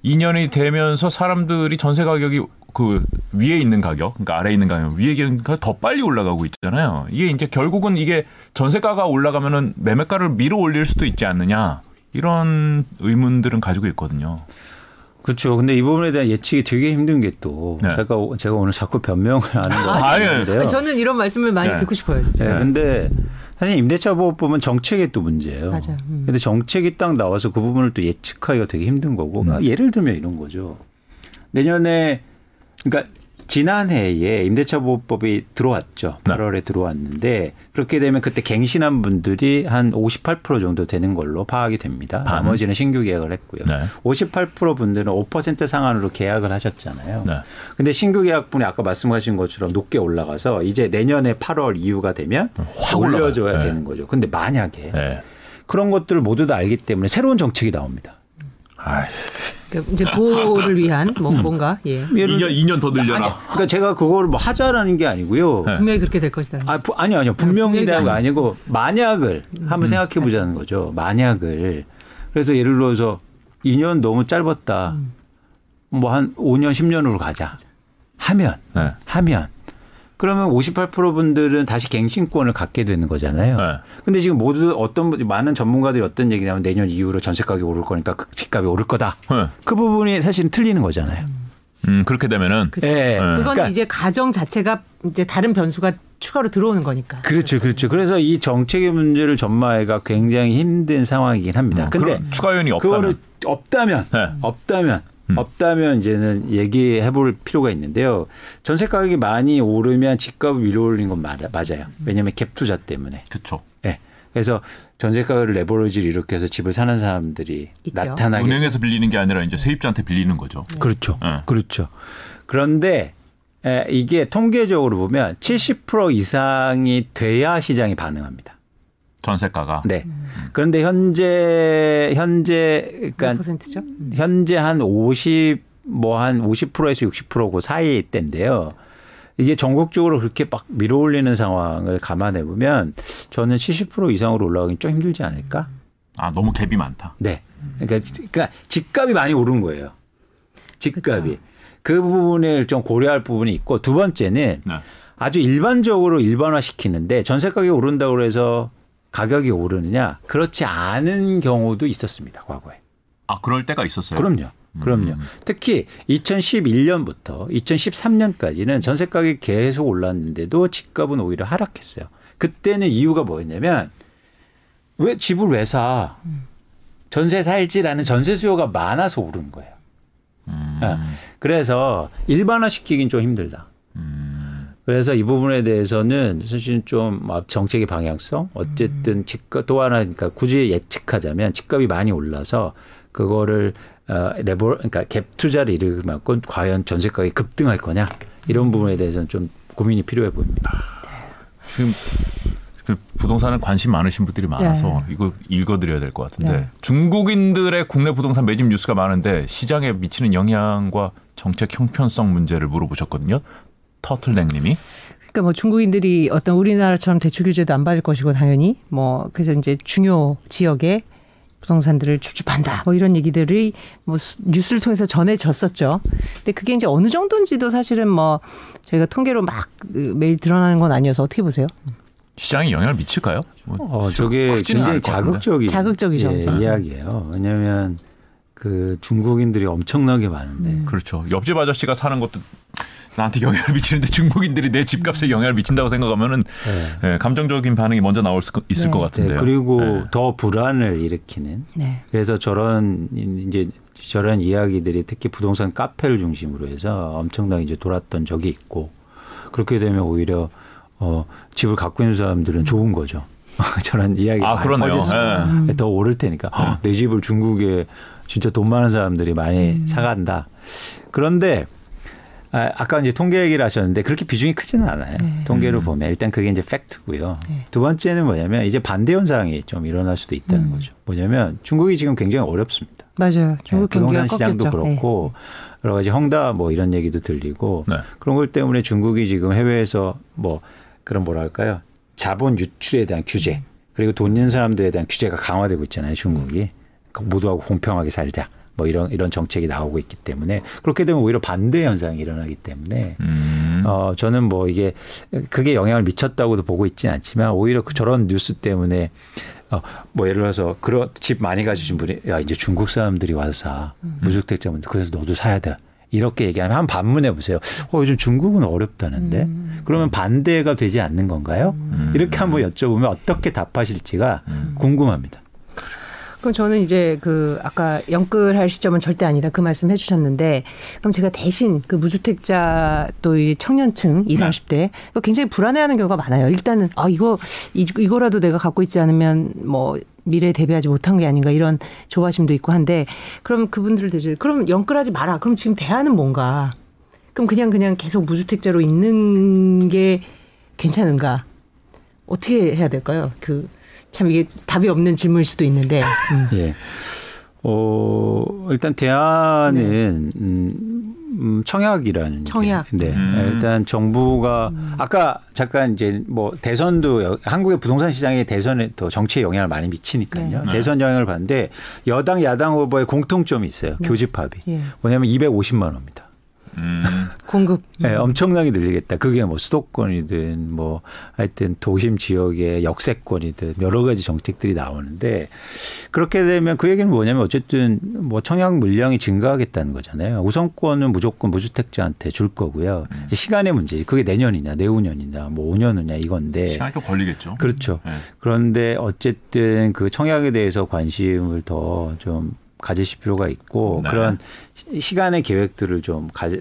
2년이 되면서 사람들이 전세 가격이 그 위에 있는 가격, 그러니까 아래에 있는 가격, 위에 있는 가격 더 빨리 올라가고 있잖아요. 이게 이제 결국은 이게 전세가가 올라가면은 매매가를 밀어 올릴 수도 있지 않느냐 이런 의문들은 가지고 있거든요. 그렇죠. 근데 이 부분에 대한 예측이 되게 힘든 게또 네. 제가 오- 제가 오늘 자꾸 변명을 하는 거. 같은데요. 저는 이런 말씀을 많이 네. 듣고 싶어요, 진짜. 네, 근데 사실 임대차 보호 보면 정책의 또 문제예요. 맞아요. 음. 근데 정책이 딱 나와서 그 부분을 또 예측하기가 되게 힘든 거고 음. 아, 예를 들면 이런 거죠. 내년에 그러니까 지난해에 임대차 보호법이 들어왔죠. 네. 8월에 들어왔는데 그렇게 되면 그때 갱신한 분들이 한 58% 정도 되는 걸로 파악이 됩니다. 반. 나머지는 신규 계약을 했고요. 네. 58% 분들은 5% 상한으로 계약을 하셨잖아요. 네. 근데 신규 계약분이 아까 말씀하신 것처럼 높게 올라가서 이제 내년에 8월 이후가 되면 확 올려줘야. 네. 되는 거죠. 근데 만약에 네. 그런 것들을 모두 다 알기 때문에 새로운 정책이 나옵니다. 아이, 이제 보호를 위한 뭐 뭔가 예. 예를 2년 2년 더 늘려나. 아니, 그러니까 제가 그걸 뭐 하자라는 게 아니고요. 네. 분명히 그렇게 될 것이다. 아, 부- 아니요, 아니요. 분명히 대한 거 아니- 아니고 만약을 한번 생각해 보자는 거죠. 만약을. 그래서 예를 들어서 2년 너무 짧았다. 뭐한 5년, 10년으로 가자. 하면 네. 하면 그러면 58% 분들은 다시 갱신권을 갖게 되는 거잖아요. 네. 근데 지금 모두 어떤 분- 많은 전문가들이 어떤 얘기냐면 내년 이후로 전세 가격이 오를 거니까 그 집값이 오를 거다. 네. 그 부분이 사실은 틀리는 거잖아요. 음, 그렇게 되면은 그쵸. 예. 그건 그러니까- 이제 가정 자체가 이제 다른 변수가 추가로 들어오는 거니까. 그렇죠, 그렇죠. 그래서 이 정책의 문제를 전망하기가 굉장히 힘든 상황이긴 합니다. 근데 그런 추가 요인이 그거를 없다면 없다면, 네. 없다면, 음. 없다면 이제는 얘기해 볼 필요가 있는데요. 전세 가격이 많이 오르면 집값을 위로 올리는 건 맞아- 맞아요. 왜냐하면 갭 투자 때문에. 그렇죠. 예. 그래서 전세 가격을 레버리지를 이렇게 해서 집을 사는 사람들이 있죠. 나타나게 은행에서 빌리는 게 아니라 이제 세입자한테 빌리는 거죠. 그렇죠. 네. 그렇죠. 그런데 에, 이게 통계적으로 보면 70% 이상이 돼야 시장이 반응합니다. 전세가가 네. 그런데 현재 현재 몇 그러니까 퍼센트죠? 현재 한 50 뭐 한 50%에서 60%그 사이 때인데요. 이게 전국적으로 그렇게 막 밀어올리는 상황을 감안해 보면 저는 70% 이상으로 올라가긴 좀 힘들지 않을까? 아 너무 갭이 많다. 네. 그러니까, 그러니까 집값이 많이 오른 거예요. 집값이. 그쵸. 그 부분을 좀 고려할 부분이 있고 두 번째는 네. 아주 일반적으로 일반화 시키는데 전세 가격이 오른다고 해서 가격이 오르느냐? 그렇지 않은 경우도 있었습니다. 과거에. 아 그럴 때가 있었어요. 그럼요. 그럼요. 특히 2011년부터 2013년까지는 전세 가격이 계속 올랐는데도 집값은 오히려 하락했어요. 그때는 이유가 뭐였냐면 왜 집을 왜 사? 전세 살지라는 전세 수요가 많아서 오른 거예요. 예. 그래서 일반화 시키긴 좀 힘들다. 그래서 이 부분에 대해서는 사실 좀 정책의 방향성 어쨌든 집값 또 하나 그러니까 굳이 예측하자면 집값이 많이 올라서 그거를 어 레버 그러니까 갭 투자를 이룰 만큼 과연 전세 가격이 급등할 거냐 이런 부분에 대해서는 좀 고민이 필요해 보입니다. 지금 그 부동산에 관심 많으신 분들이 많아서 네. 이거 읽어드려야 될 것 같은데 네. 중국인들의 국내 부동산 매집 뉴스가 많은데 시장에 미치는 영향과 정책 형편성 문제를 물어보셨거든요. 터틀넥님이 그러니까 뭐 중국인들이 어떤 우리나라처럼 대출 규제도 안 받을 것이고 당연히 뭐 그래서 이제 중요 지역에 부동산들을 줍줍한다 뭐 이런 얘기들이 뭐 수- 뉴스를 통해서 전해졌었죠. 근데 그게 이제 어느 정도인지도 사실은 뭐 저희가 통계로 막그 매일 드러나는 건 아니어서 어떻게 보세요? 시장에 영향을 미칠까요? 뭐 어, 저게 굉장히. 자극적인 자극적이죠. 예, 네. 이야기예요. 왜냐하면 그 중국인들이 엄청나게 많은데 음. 그렇죠. 옆집 아저씨가 사는 것도 나한테 영향을 미치는데 중국인들이 내 집값에 영향을 미친다고 생각하면은 예, 감정적인 반응이 먼저 나올 수 있을 네. 것 네, 같은데요. 그리고 예. 더 불안을 일으키는 네. 그래서 저런 이제 저런 이야기들이 특히 부동산 카페를 중심으로 해서 엄청나게 이제 돌았던 적이 있고 그렇게 되면 오히려 어 집을 갖고 있는 사람들은 좋은 거죠. [laughs] 저런 이야기가 아, 그러네요. 예. 더 오를 테니까 헉, 내 집을 중국에 진짜 돈 많은 사람들이 많이 사간다. 그런데 아, 아까 이제 통계 얘기를 하셨는데 그렇게 비중이 크지는 않아요. 통계를 음. 보면 일단 그게 이제 팩트고요. 네. 두 번째는 뭐냐면 이제 반대 현상이 좀 일어날 수도 있다는 거죠. 뭐냐면 중국이 지금 굉장히 어렵습니다. 맞아요. 중국 네, 부동산 시장도 꺾였죠. 네. 그렇고 여러 가지 헝다 뭐 이런 얘기도 들리고 네. 그런 것 때문에 중국이 지금 해외에서 뭐 그런 뭐랄까요 자본 유출에 대한 규제 그리고 돈 있는 사람들에 대한 규제가 강화되고 있잖아요 중국이 그 모두하고 공평하게 살자 뭐 이런 이런 정책이 나오고 있기 때문에 그렇게 되면 오히려 반대 현상이 일어나기 때문에 음. 어 저는 뭐 이게 그게 영향을 미쳤다고도 보고 있지는 않지만 오히려 그 저런 뉴스 때문에 어뭐 예를 들어서 그런 집 많이 가지신 분이 야 이제 중국 사람들이 와서 사 무주택자분들 그래서 너도 사야 돼 이렇게 얘기하면 한 반문해 보세요. 어 요즘 중국은 어렵다는데 그러면 반대가 되지 않는 건가요? 이렇게 한번 여쭤보면 어떻게 답하실지가 궁금합니다. 그럼 저는 이제 그 아까 영끌할 시점은 절대 아니다 그 말씀 해주셨는데 그럼 제가 대신 그 무주택자 또 이 청년층 20, 30대 이거 굉장히 불안해하는 경우가 많아요. 일단은 아 이거 이, 이거라도 내가 갖고 있지 않으면 뭐 미래에 대비하지 못한 게 아닌가 이런 조바심도 있고 한데 그럼 그분들 대신 그럼 영끌하지 마라. 그럼 지금 대안은 뭔가? 그럼 그냥 그냥 계속 무주택자로 있는 게 괜찮은가? 어떻게 해야 될까요? 그 참 이게 답이 없는 질문일 수도 있는데. 음. 예. 어, 일단 대안은 음, 음, 청약이라는 청약. 게. 네. 음. 일단 정부가 아까 잠깐 이제 뭐 대선도 여- 한국의 부동산 시장에 대선에 또 정치에 영향을 많이 미치니까요. 네. 대선 영향을 받는데 여당 야당 후보의 공통점이 있어요. 교집합이. 예. 뭐냐면 250만 원입니다. 음. 공급. 네, 엄청나게 늘리겠다. 그게 뭐 수도권이든 뭐 하여튼 도심 지역의 역세권이든 여러 가지 정책들이 나오는데 그렇게 되면 그 얘기는 뭐냐면 어쨌든 뭐 청약 물량이 증가하겠다는 거잖아요. 우선권은 무조건 무주택자한테 줄 거고요. 음. 시간의 문제지. 그게 내년이냐, 내후년이냐, 뭐 5년 후냐 이건데 시간이 좀 걸리겠죠. 그렇죠. 네. 그런데 어쨌든 그 청약에 대해서 관심을 더 좀 가지실 필요가 있고 네. 그런 시간의 계획들을 좀 가지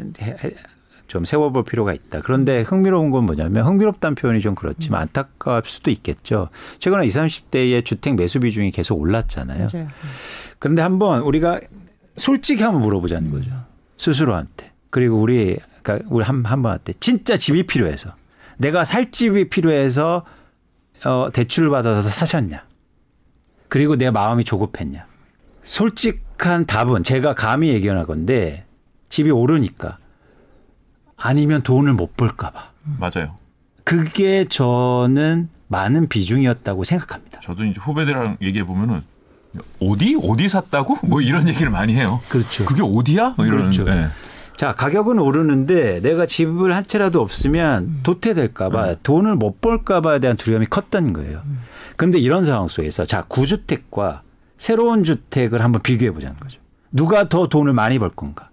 좀 세워볼 필요가 있다. 그런데 흥미로운 건 뭐냐면 흥미롭다는 표현이 좀 그렇지만 안타까울 수도 있겠죠. 최근에 20, 30대의 주택 매수 비중이 계속 올랐잖아요. 맞아요. 그런데 한번 우리가 솔직히 한번 물어보자는 거죠. 스스로한테. 그리고 우리 그러니까 우리 한 한번한테 진짜 집이 필요해서 내가 살 집이 필요해서 어 대출을 받아서 사셨냐? 그리고 내 마음이 조급했냐? 솔직한 답은 제가 감히 얘기할 건데 집이 오르니까 아니면 돈을 못 벌까봐. 맞아요. 그게 저는 많은 비중이었다고 생각합니다. 저도 이제 후배들이랑 얘기해 보면은 어디 어디 샀다고 뭐 이런 얘기를 많이 해요. 그렇죠. 그게 어디야? 뭐 이러는. 그렇죠. 네. 자 가격은 오르는데 내가 집을 한 채라도 없으면 도태될까봐 음. 돈을 못 벌까봐에 대한 두려움이 컸던 거예요. 그런데 이런 상황 속에서 자 구주택과 새로운 주택을 한번 비교해 보자는 거죠. 누가 더 돈을 많이 벌 건가?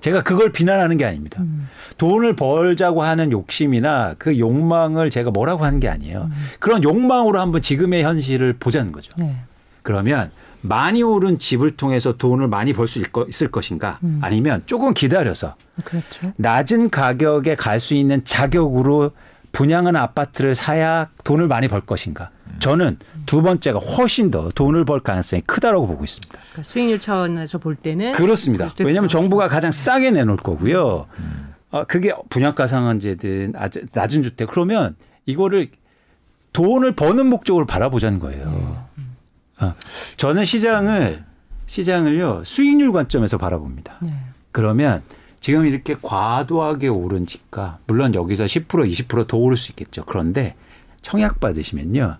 제가 그걸 비난하는 게 아닙니다. 음. 돈을 벌자고 하는 욕심이나 그 욕망을 제가 뭐라고 하는 게 아니에요. 음. 그런 욕망으로 한번 지금의 현실을 보자는 거죠. 네. 그러면 많이 오른 집을 통해서 돈을 많이 벌 수 있을 것인가 음. 아니면 조금 기다려서 그렇죠. 낮은 가격에 갈 수 있는 자격으로 분양한 아파트를 사야 돈을 많이 벌 것인가 저는 두 번째가 훨씬 더 돈을 벌 가능성이 크다라고 보고 있습니다. 그러니까 수익률 차원에서 볼 때는 그렇습니다. 왜냐하면 정부가 가장 싸게 내놓을 거고요. 음. 어, 그게 분양가 상한제든 낮은 주택 그러면 이거를 돈을 버는 목적으로 바라보자는 거예요. 어, 저는 시장을 시장을요 수익률 관점에서 바라봅니다. 네. 그러면 지금 이렇게 과도하게 오른 집가 물론 여기서 10% 20%더 오를 수 있겠죠. 그런데 청약 받으시면요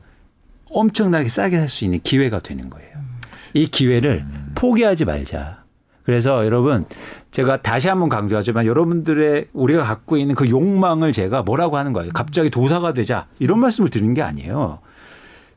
엄청나게 싸게 살 수 있는 기회가 되는 거예요. 이 기회를 포기하지 말자. 그래서 여러분 제가 다시 한번 강조하지만 여러분들의 우리가 갖고 있는 그 욕망을 제가 뭐라고 하는 거예요. 갑자기 도사가 되자 이런 말씀을 드리는 게 아니에요.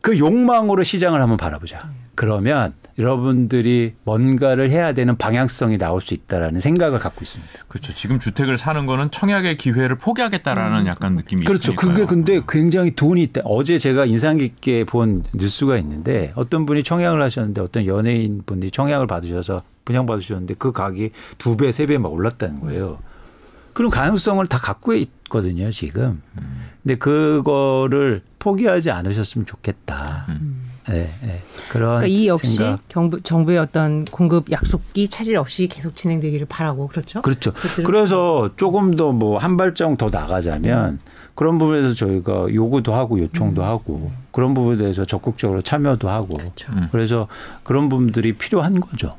그 욕망으로 시장을 한번 바라보자. 그러면 여러분들이 뭔가를 해야 되는 방향성이 나올 수 있다라는 생각을 갖고 있습니다. 그렇죠. 지금 주택을 사는 거는 청약의 기회를 포기하겠다라는 음. 약간 느낌이 그렇죠. 있으니까요. 그게 근데 굉장히 돈이 있다. 어제 제가 인상 깊게 본 뉴스가 있는데 어떤 분이 청약을 하셨는데 어떤 연예인 분이 청약을 받으셔서 분양 받으셨는데 그 가격이 두 배, 세 배 막 올랐다는 거예요. 그런 가능성을 다 갖고 있거든요, 지금. 음. 근데 그거를 포기하지 않으셨으면 좋겠다. 음. 네, 네. 그런 그러니까 이 역시 생각. 정부, 정부의 어떤 공급 약속이 차질 없이 계속 진행되기를 바라고 그렇죠. 그렇죠. 그래서 조금 더 뭐 한 발짝 더 나가자면 음. 그런 부분에 서 저희가 요구도 하고 요청도 음. 하고 그런 부분에 대해서 적극적으로 참여도 하고 그렇죠. 음. 그래서 그런 부분들이 필요한 거죠.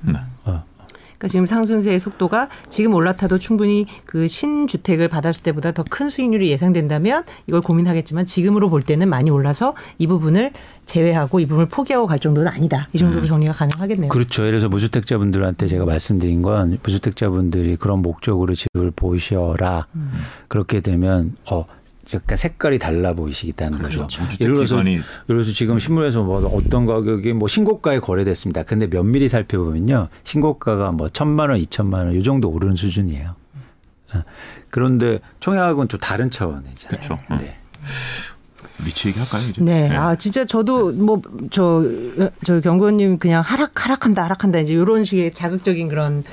그러니까 지금 상승세의 속도가 지금 올라타도 충분히 그 신주택을 받았을 때보다 더 큰 수익률이 예상된다면 이걸 고민하겠지만 지금으로 볼 때는 많이 올라서 이 부분을 제외하고 이 부분을 포기하고 갈 정도는 아니다. 이 정도로 음. 정리가 가능하겠네요. 그렇죠. 그래서 무주택자분들한테 제가 말씀드린 건 무주택자분들이 그런 목적으로 집을 보셔라. 음. 그렇게 되면 어 그러니까 색깔이 달라 보이시겠다는 그렇죠. 거죠. 예를 들어서, 예를 들어서 지금 신문에서 뭐 어떤 가격이 뭐 신고가에 거래됐습니다. 근데 면밀히 살펴보면요. 신고가가 뭐 천만 원, 이천만 원이 정도 오르는 수준이에요. 어. 그런데 청약은 좀 다른 차원이잖아요. 그렇죠. 네. 미치 얘기할까요 이제? 네. 네. 아 진짜 저도 뭐 저저 경구원님 그냥 하락 하락한다 하락한다 이제 이런 식의 자극적인 그런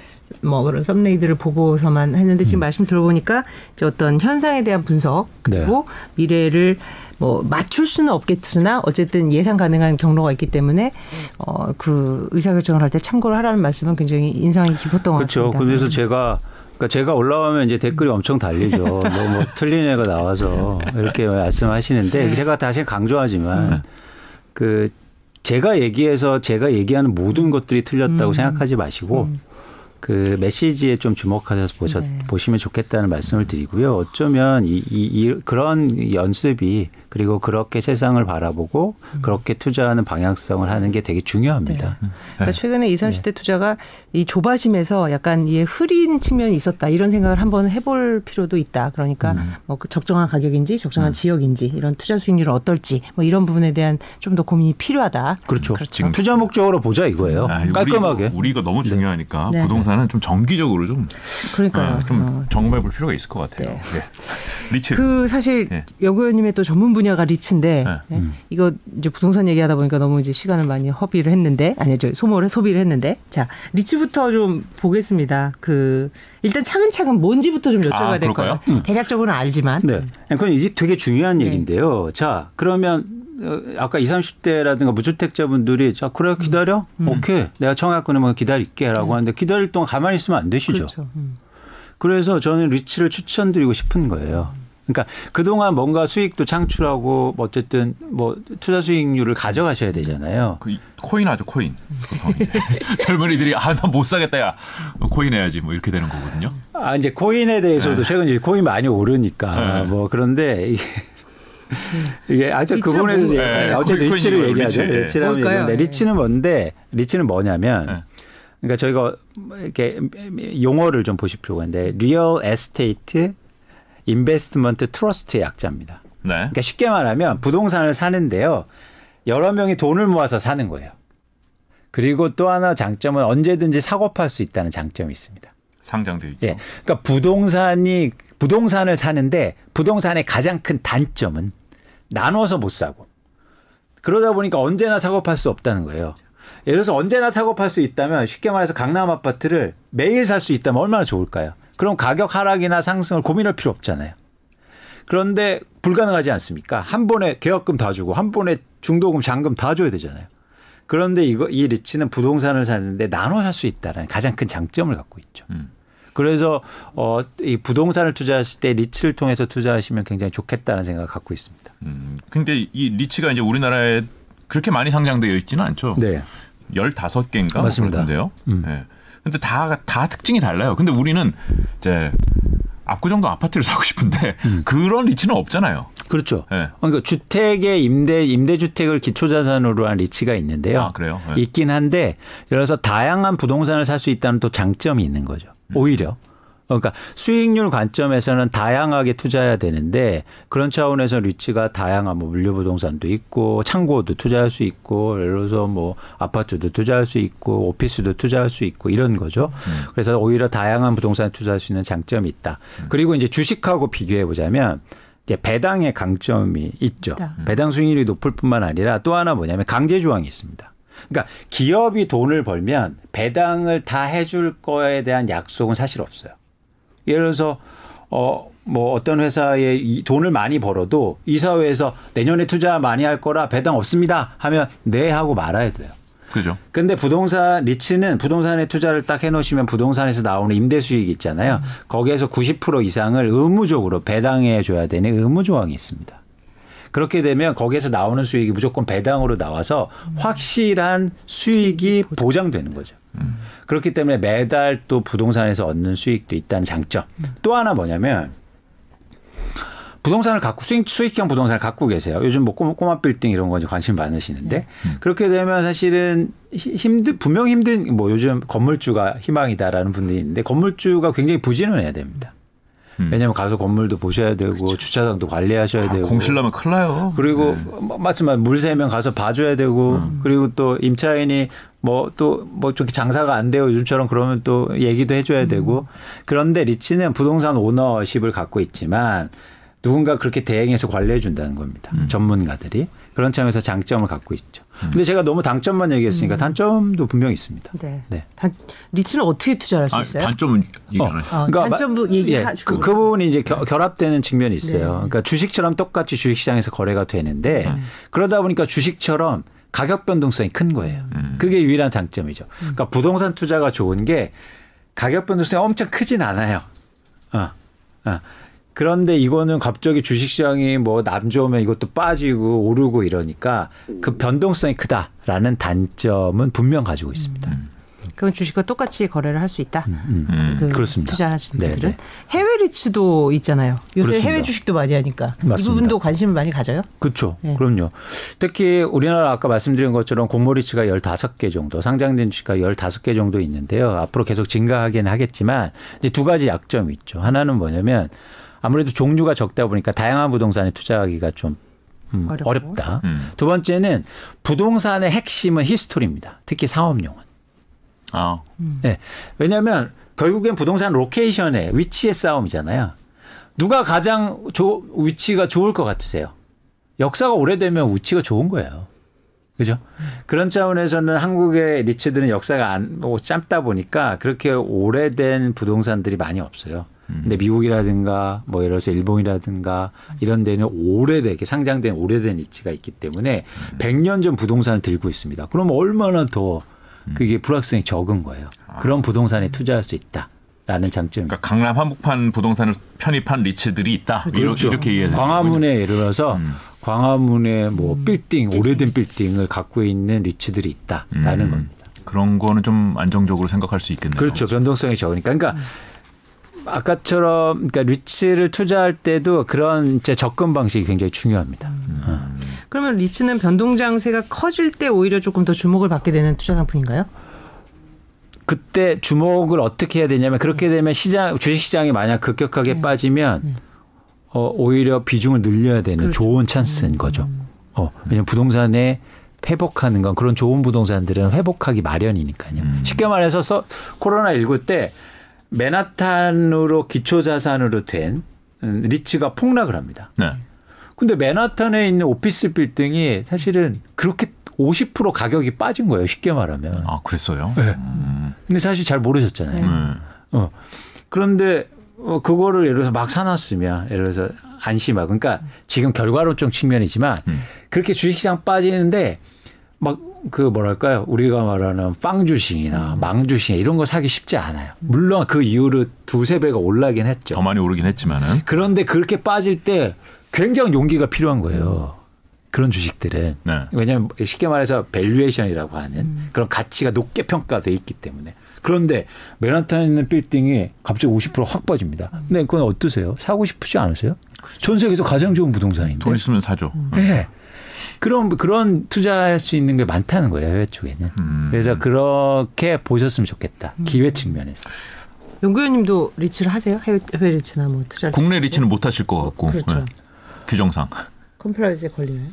뭐 그런 썸네이들을 보고서만 했는데 지금 음. 말씀 들어보니까 이제 어떤 현상에 대한 분석 그리고 네. 미래를 뭐 맞출 수는 없겠으나 어쨌든 예상 가능한 경로가 있기 때문에 어 그 의사 결정을 할 때 참고를 하라는 말씀은 굉장히 인상이 깊었던 것 그렇죠. 같습니다. 그래서 제가 그러니까 제가 올라오면 이제 댓글이 엄청 달리죠. [laughs] 뭐, 뭐 틀린 애가 나와서 이렇게 말씀하시는데 네. 제가 다시 강조하지만 네. 그 제가 얘기해서 제가 얘기하는 모든 것들이 틀렸다고 음. 생각하지 마시고 음. 그 메시지에 좀 주목하셔서 보셔, 네. 보시면 좋겠다는 말씀을 드리고요. 어쩌면 이, 이, 이 그런 연습이 그리고 그렇게 세상을 바라보고 음. 그렇게 투자하는 방향성을 하는 게 되게 중요합니다. 네. 그러니까 최근에 20, 30대 투자가 이 조바심에서 약간 이 흐린 측면이 있었다 이런 생각을 한번 해볼 필요도 있다. 그러니까 음. 뭐그 적정한 가격인지 적정한 음. 지역인지 이런 투자 수익률은 어떨지 뭐 이런 부분에 대한 좀 더 고민이 필요하다. 그렇죠. 그렇죠. 투자 목적으로 보자 이거예요. 아, 깔끔하게. 우리, 가 너무 네. 중요하니까 네. 부동산은 좀 정기적으로 좀 그러니까 아, 좀 어. 점검해 볼 필요가 있을 것 같아요. 네. 네. 리츠. 그 사실 네. 여 의원님의 또 전문 분야가 리츠인데 네. 네. 음. 이거 이제 부동산 얘기하다 보니까 너무 이제 시간을 많이 허비를 했는데 아니 저 소모를 소비를 했는데 자 리츠부터 좀 보겠습니다. 그 일단 차근차근 뭔지부터 좀 여쭤봐야 아, 될 거예요. 음. 대략적으로는 알지만. 네. 그건 이게 되게 중요한 네. 얘기인데요. 자 그러면 어, 아까 20, 30대라든가 무주택자분들이 자 그래 기다려 음. 오케이 내가 청약 끊으면 기다릴게 라고 네. 하는데 기다릴 동안 가만히 있으면 안 되시죠. 그렇죠. 음. 그래서 저는 리츠를 추천드리고 싶은 거예요. 그러니까 그동안 뭔가 수익도 창출하고 뭐 어쨌든 뭐 투자 수익률을 가져가셔야 되잖아요. 그 코인 하죠, 코인. 보통 이제 [laughs] 젊은이들이 아, 나 못 사겠다 야. 코인 해야지 뭐 이렇게 되는 거거든요. 아, 이제 코인에 대해서도 네. 최근 이제 코인 많이 오르니까 네. 뭐 그런데 이게 [laughs] 이게 아주 그 부분에서 네. 어쨌든 리츠를 얘기하죠. 리츠. 리츠라는 얘기인데 리츠는 뭔데 리츠는 뭐냐면 네. 그러니까 저희가 이렇게 용어를 좀 보실 필요가 있는데 real estate investment trust의 약자입니다. 네. 그러니까 쉽게 말하면 부동산을 사는데요. 여러 명이 돈을 모아서 사는 거예요. 그리고 또 하나 장점은 언제든지 사고 팔 수 있다는 장점이 있습니다. 상장돼 있죠. 예. 그러니까 부동산이 부동산을 사는데 부동산의 가장 큰 단점은 나눠서 못 사고 그러다 보니까 언제나 사고 팔 수 없다는 거예요. 예를 들어서 언제나 사고 팔 수 있다면 쉽게 말해서 강남 아파트를 매일 살 수 있다면 얼마나 좋을까요? 그럼 가격 하락이나 상승을 고민할 필요 없잖아요. 그런데 불가능하지 않습니까? 한 번에 계약금 다 주고 한 번에 중도금, 잔금 다 줘야 되잖아요. 그런데 이거 이 리츠는 부동산을 사는데 나눠 살 수 있다는 가장 큰 장점을 갖고 있죠. 음. 그래서 어, 이 부동산을 투자하실 때 리츠를 통해서 투자하시면 굉장히 좋겠다는 생각을 갖고 있습니다. 음. 근데 이 리츠가 이제 우리나라에 그렇게 많이 상장되어 있지는 않죠. 네. 15개인가? 맞습니다. 그런데요. 음. 네. 근데 다, 다 특징이 달라요. 근데 우리는 이제 압구정도 아파트를 사고 싶은데 음. 그런 리치는 없잖아요. 그렇죠. 네. 그러니까 주택의 임대 임대 주택을 기초 자산으로 한 리치가 있는데요. 아, 그래요? 네. 있긴 한데 예를 들어서 다양한 부동산을 살 수 있다는 또 장점이 있는 거죠. 음. 오히려 그러니까 수익률 관점에서는 다양하게 투자해야 되는데 그런 차원에서 리츠가 다양한 뭐 물류부동산도 있고 창고도 투자할 수 있고 예를 들어서 뭐 아파트도 투자할 수 있고 오피스도 투자할 수 있고 이런 거죠. 음. 그래서 오히려 다양한 부동산 투자할 수 있는 장점이 있다. 음. 그리고 이제 주식하고 비교해 보자면 이제 배당의 강점이 있죠. 음. 배당 수익률이 높을 뿐만 아니라 또 하나 뭐냐면 강제 조항이 있습니다. 그러니까 기업이 돈을 벌면 배당을 다 해줄 거에 대한 약속은 사실 없어요. 예를 들어서 어, 뭐 어떤 회사에 돈을 많이 벌어도 이사회에서 내년에 투자 많이 할 거라 배당 없습니다 하면 네 하고 말아야 돼요. 그죠. 근데 부동산 리츠는 부동산에 투자를 딱 해놓으시면 부동산에서 나오는 임대 수익 있잖아요. 음. 거기에서 90% 이상을 의무적으로 배당해 줘야 되는 의무 조항이 있습니다. 그렇게 되면 거기에서 나오는 수익이 무조건 배당으로 나와서 확실한 수익이 보장되는 거죠. 그렇기 때문에 매달 또 부동산에서 얻는 수익도 있다는 장점. 또 하나 뭐냐면 부동산을 갖고 수익 수익형 부동산을 갖고 계세요. 요즘 뭐 꼬마, 꼬마 빌딩 이런 거 관심 많으시는데 네. 그렇게 되면 사실은 힘든 분명 힘든 뭐 요즘 건물주가 희망이다라는 분들이 있는데 건물주가 굉장히 부지런해야 됩니다. 음. 왜냐하면 가서 건물도 보셔야 되고 그렇죠. 주차장도 관리하셔야 아, 되고 공실나면 큰일 나요. 그리고 네. 맞지만 물 새면 가서 봐줘야 되고 음. 그리고 또 임차인이 뭐 또뭐 뭐 저기 장사가 안 돼요 요즘처럼 그러면 또 얘기도 해줘야 음. 되고 그런데 리치는 부동산 오너십을 갖고 있지만 누군가 그렇게 대행해서 관리해 준다는 겁니다. 음. 전문가들이 그런 점에서 장점을 갖고 있죠. 음. 근데 제가 너무 단점만 얘기했으니까 음. 단점도 분명히 있습니다. 네. 네. 단, 리츠는 어떻게 투자할 수 있어요? 아, 단점은 얘기하요 어, 그러니까 단점도 얘기하시고 예, 그, 그 부분이 이제 겨, 결합되는 측면이 있어요. 네. 그러니까 주식처럼 똑같이 주식시장에서 거래가 되는데 음. 그러다 보니까 주식처럼 가격 변동성이 큰 거예요. 음. 그게 유일한 장점이죠. 그러니까 부동산 투자가 좋은 게 가격 변동성이 엄청 크진 않아요. 어. 어. 그런데 이거는 갑자기 주식시장이 뭐 남 좋으면 이것도 빠지고 오르고 이러니까 그 변동성이 크다라는 단점은 분명 가지고 있습니다. 음. 그러면 주식과 똑같이 거래를 할 수 있다. 음, 그 그렇습니다. 투자하시는 네, 분들은 네. 해외 리츠도 있잖아요. 요새 그렇습니다. 해외 주식도 많이 하니까 이 맞습니다. 부분도 관심을 많이 가져요. 그렇죠. 네. 그럼요. 특히 우리나라 아까 말씀드린 것처럼 공모 리츠가 15개 정도, 상장된 주식가 15개 정도 있는데요. 앞으로 계속 증가하긴 하겠지만 이제 두 가지 약점이 있죠. 하나는 뭐냐면 아무래도 종류가 적다 보니까 다양한 부동산에 투자하기가 좀 음, 어렵고. 어렵다. 음. 두 번째는 부동산의 핵심은 history입니다. 특히 상업용은. 아, 네. 왜냐하면 결국엔 부동산 location의 위치의 싸움이잖아요. 누가 가장 조, 위치가 좋을 것 같으세요? 역사가 오래되면 위치가 좋은 거예요. 그죠? 그런 차원에서는 한국의 리츠들은 역사가 안, 뭐 짧다 보니까 그렇게 오래된 부동산들이 많이 없어요. 근데 미국이라든가 뭐 예를 들어서 일본이라든가 이런 데는 오래되게 상장된 오래된 리츠가 있기 때문에 100년 전 부동산을 들고 있습니다. 그럼 얼마나 더 그게 불확성이 적은 거예요. 그런 부동산에 투자할 수 있다 라는 장점입니다. 그러니까 강남 한복판 부동산을 편입한 리츠들이 있다. 그렇죠. 이렇게 이해해서 광화문에 예를 들어서 광화문에 뭐 빌딩 오래된 빌딩을 갖고 있는 리츠들이 있다라는 음. 겁니다. 그런 거는 좀 안정적으로 생각할 수 있겠네요. 그렇죠. 변동성이 적으니까. 그러니까 아까처럼 그러니까 리츠를 투자할 때도 그런 이제 접근 방식이 굉장히 중요합니다. 어. 그러면 리츠는 변동 장세가 커질 때 오히려 조금 더 주목을 받게 되는 투자 상품인가요? 그때 주목을 어떻게 해야 되냐면 그렇게 되면 시장 주식 시장이 만약 급격하게 빠지면 어, 오히려 비중을 늘려야 되는 그렇죠. 좋은 찬스인 거죠. 어, 왜냐면 부동산에 회복하는 건 그런 좋은 부동산들은 회복하기 마련이니까요. 쉽게 말해서 서, 코로나 19 때 맨하탄으로 기초 자산으로 된 음, 리츠가 폭락을 합니다. 네. 근데 맨하탄에 있는 오피스 빌딩이 사실은 그렇게 50% 가격이 빠진 거예요. 쉽게 말하면. 아, 그랬어요. 네. 음. 근데 사실 잘 모르셨잖아요. 음. 어. 그런데 어, 그거를 예를 들어서 막 사놨으면 예를 들어서 안심하고 그러니까 지금 결과론적 측면이지만 음. 그렇게 주식시장 빠지는데 막 그 뭐랄까요 우리가 말하는 FANG 주식이나 MANG 주식 이런 거 사기 쉽지 않아요. 물론 그 이후로 두세 배가 올라긴 했죠. 더 많이 오르긴 했지만은 그런데 그렇게 빠질 때 굉장히 용기가 필요한 거예요. 그런 주식들은. 네. 왜냐하면 쉽게 말해서 valuation이라고 하는 그런 가치가 높게 평가돼 있기 때문에. 그런데 맨하탄에 있는 빌딩이 갑자기 50%확 빠집니다. 근데 그건 어떠세요? 사고 싶으지 않으세요? 전 세계에서 가장 좋은 부동산인데. 돈 있으면 사죠. 네. 그런 그런 투자할 수 있는 게 많다는 거예요 해외 쪽에는. 음. 그래서 그렇게 보셨으면 좋겠다. 기회 측면에서. 연구위원님도 리츠를 하세요? 해외, 해외 리츠나 뭐 투자 국내 리츠는 못 하실 것 같고. 그렇죠. 네. 규정상. compliance에 걸리나요?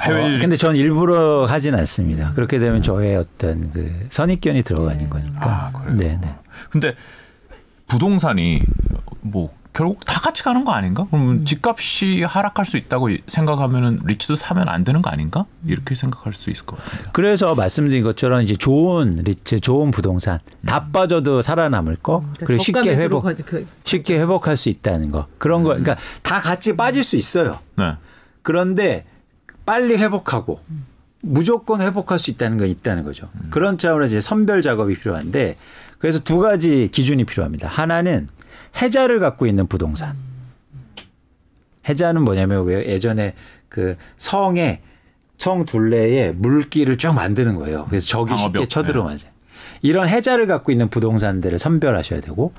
해외 어, 근데 전 일부러 하진 않습니다. 그렇게 되면 저의 어떤 그 선입견이 들어가는 거니까. 아, 그래요? 네, 네. 근데 부동산이 뭐 결국 다 같이 가는 거 아닌가? 그러면 음. 집값이 하락할 수 있다고 생각하면은 리츠도 사면 안 되는 거 아닌가? 이렇게 생각할 수 있을 것 같아요. 그래서 말씀드린 것처럼 이제 좋은 리츠, 좋은 부동산 다 빠져도 살아남을 거 그러니까 그리고 쉽게 회복, 그- 쉽게 회복할 수 있다는 거 그런 거. 그러니까 다 같이 빠질 수 있어요. 네. 그런데 빨리 회복하고 무조건 회복할 수 있다는 건 있다는 거죠. 그런 차원에서 이제 선별 작업이 필요한데 그래서 두 가지 기준이 필요합니다. 하나는 해자를 갖고 있는 부동산. 해자는 뭐냐면 왜 예전에 그 성에 성 둘레에 물길을 쭉 만드는 거예요. 그래서 적이 쉽게 방어벽. 쳐들어가죠. 이런 해자를 갖고 있는 부동산들을 선별하셔야 되고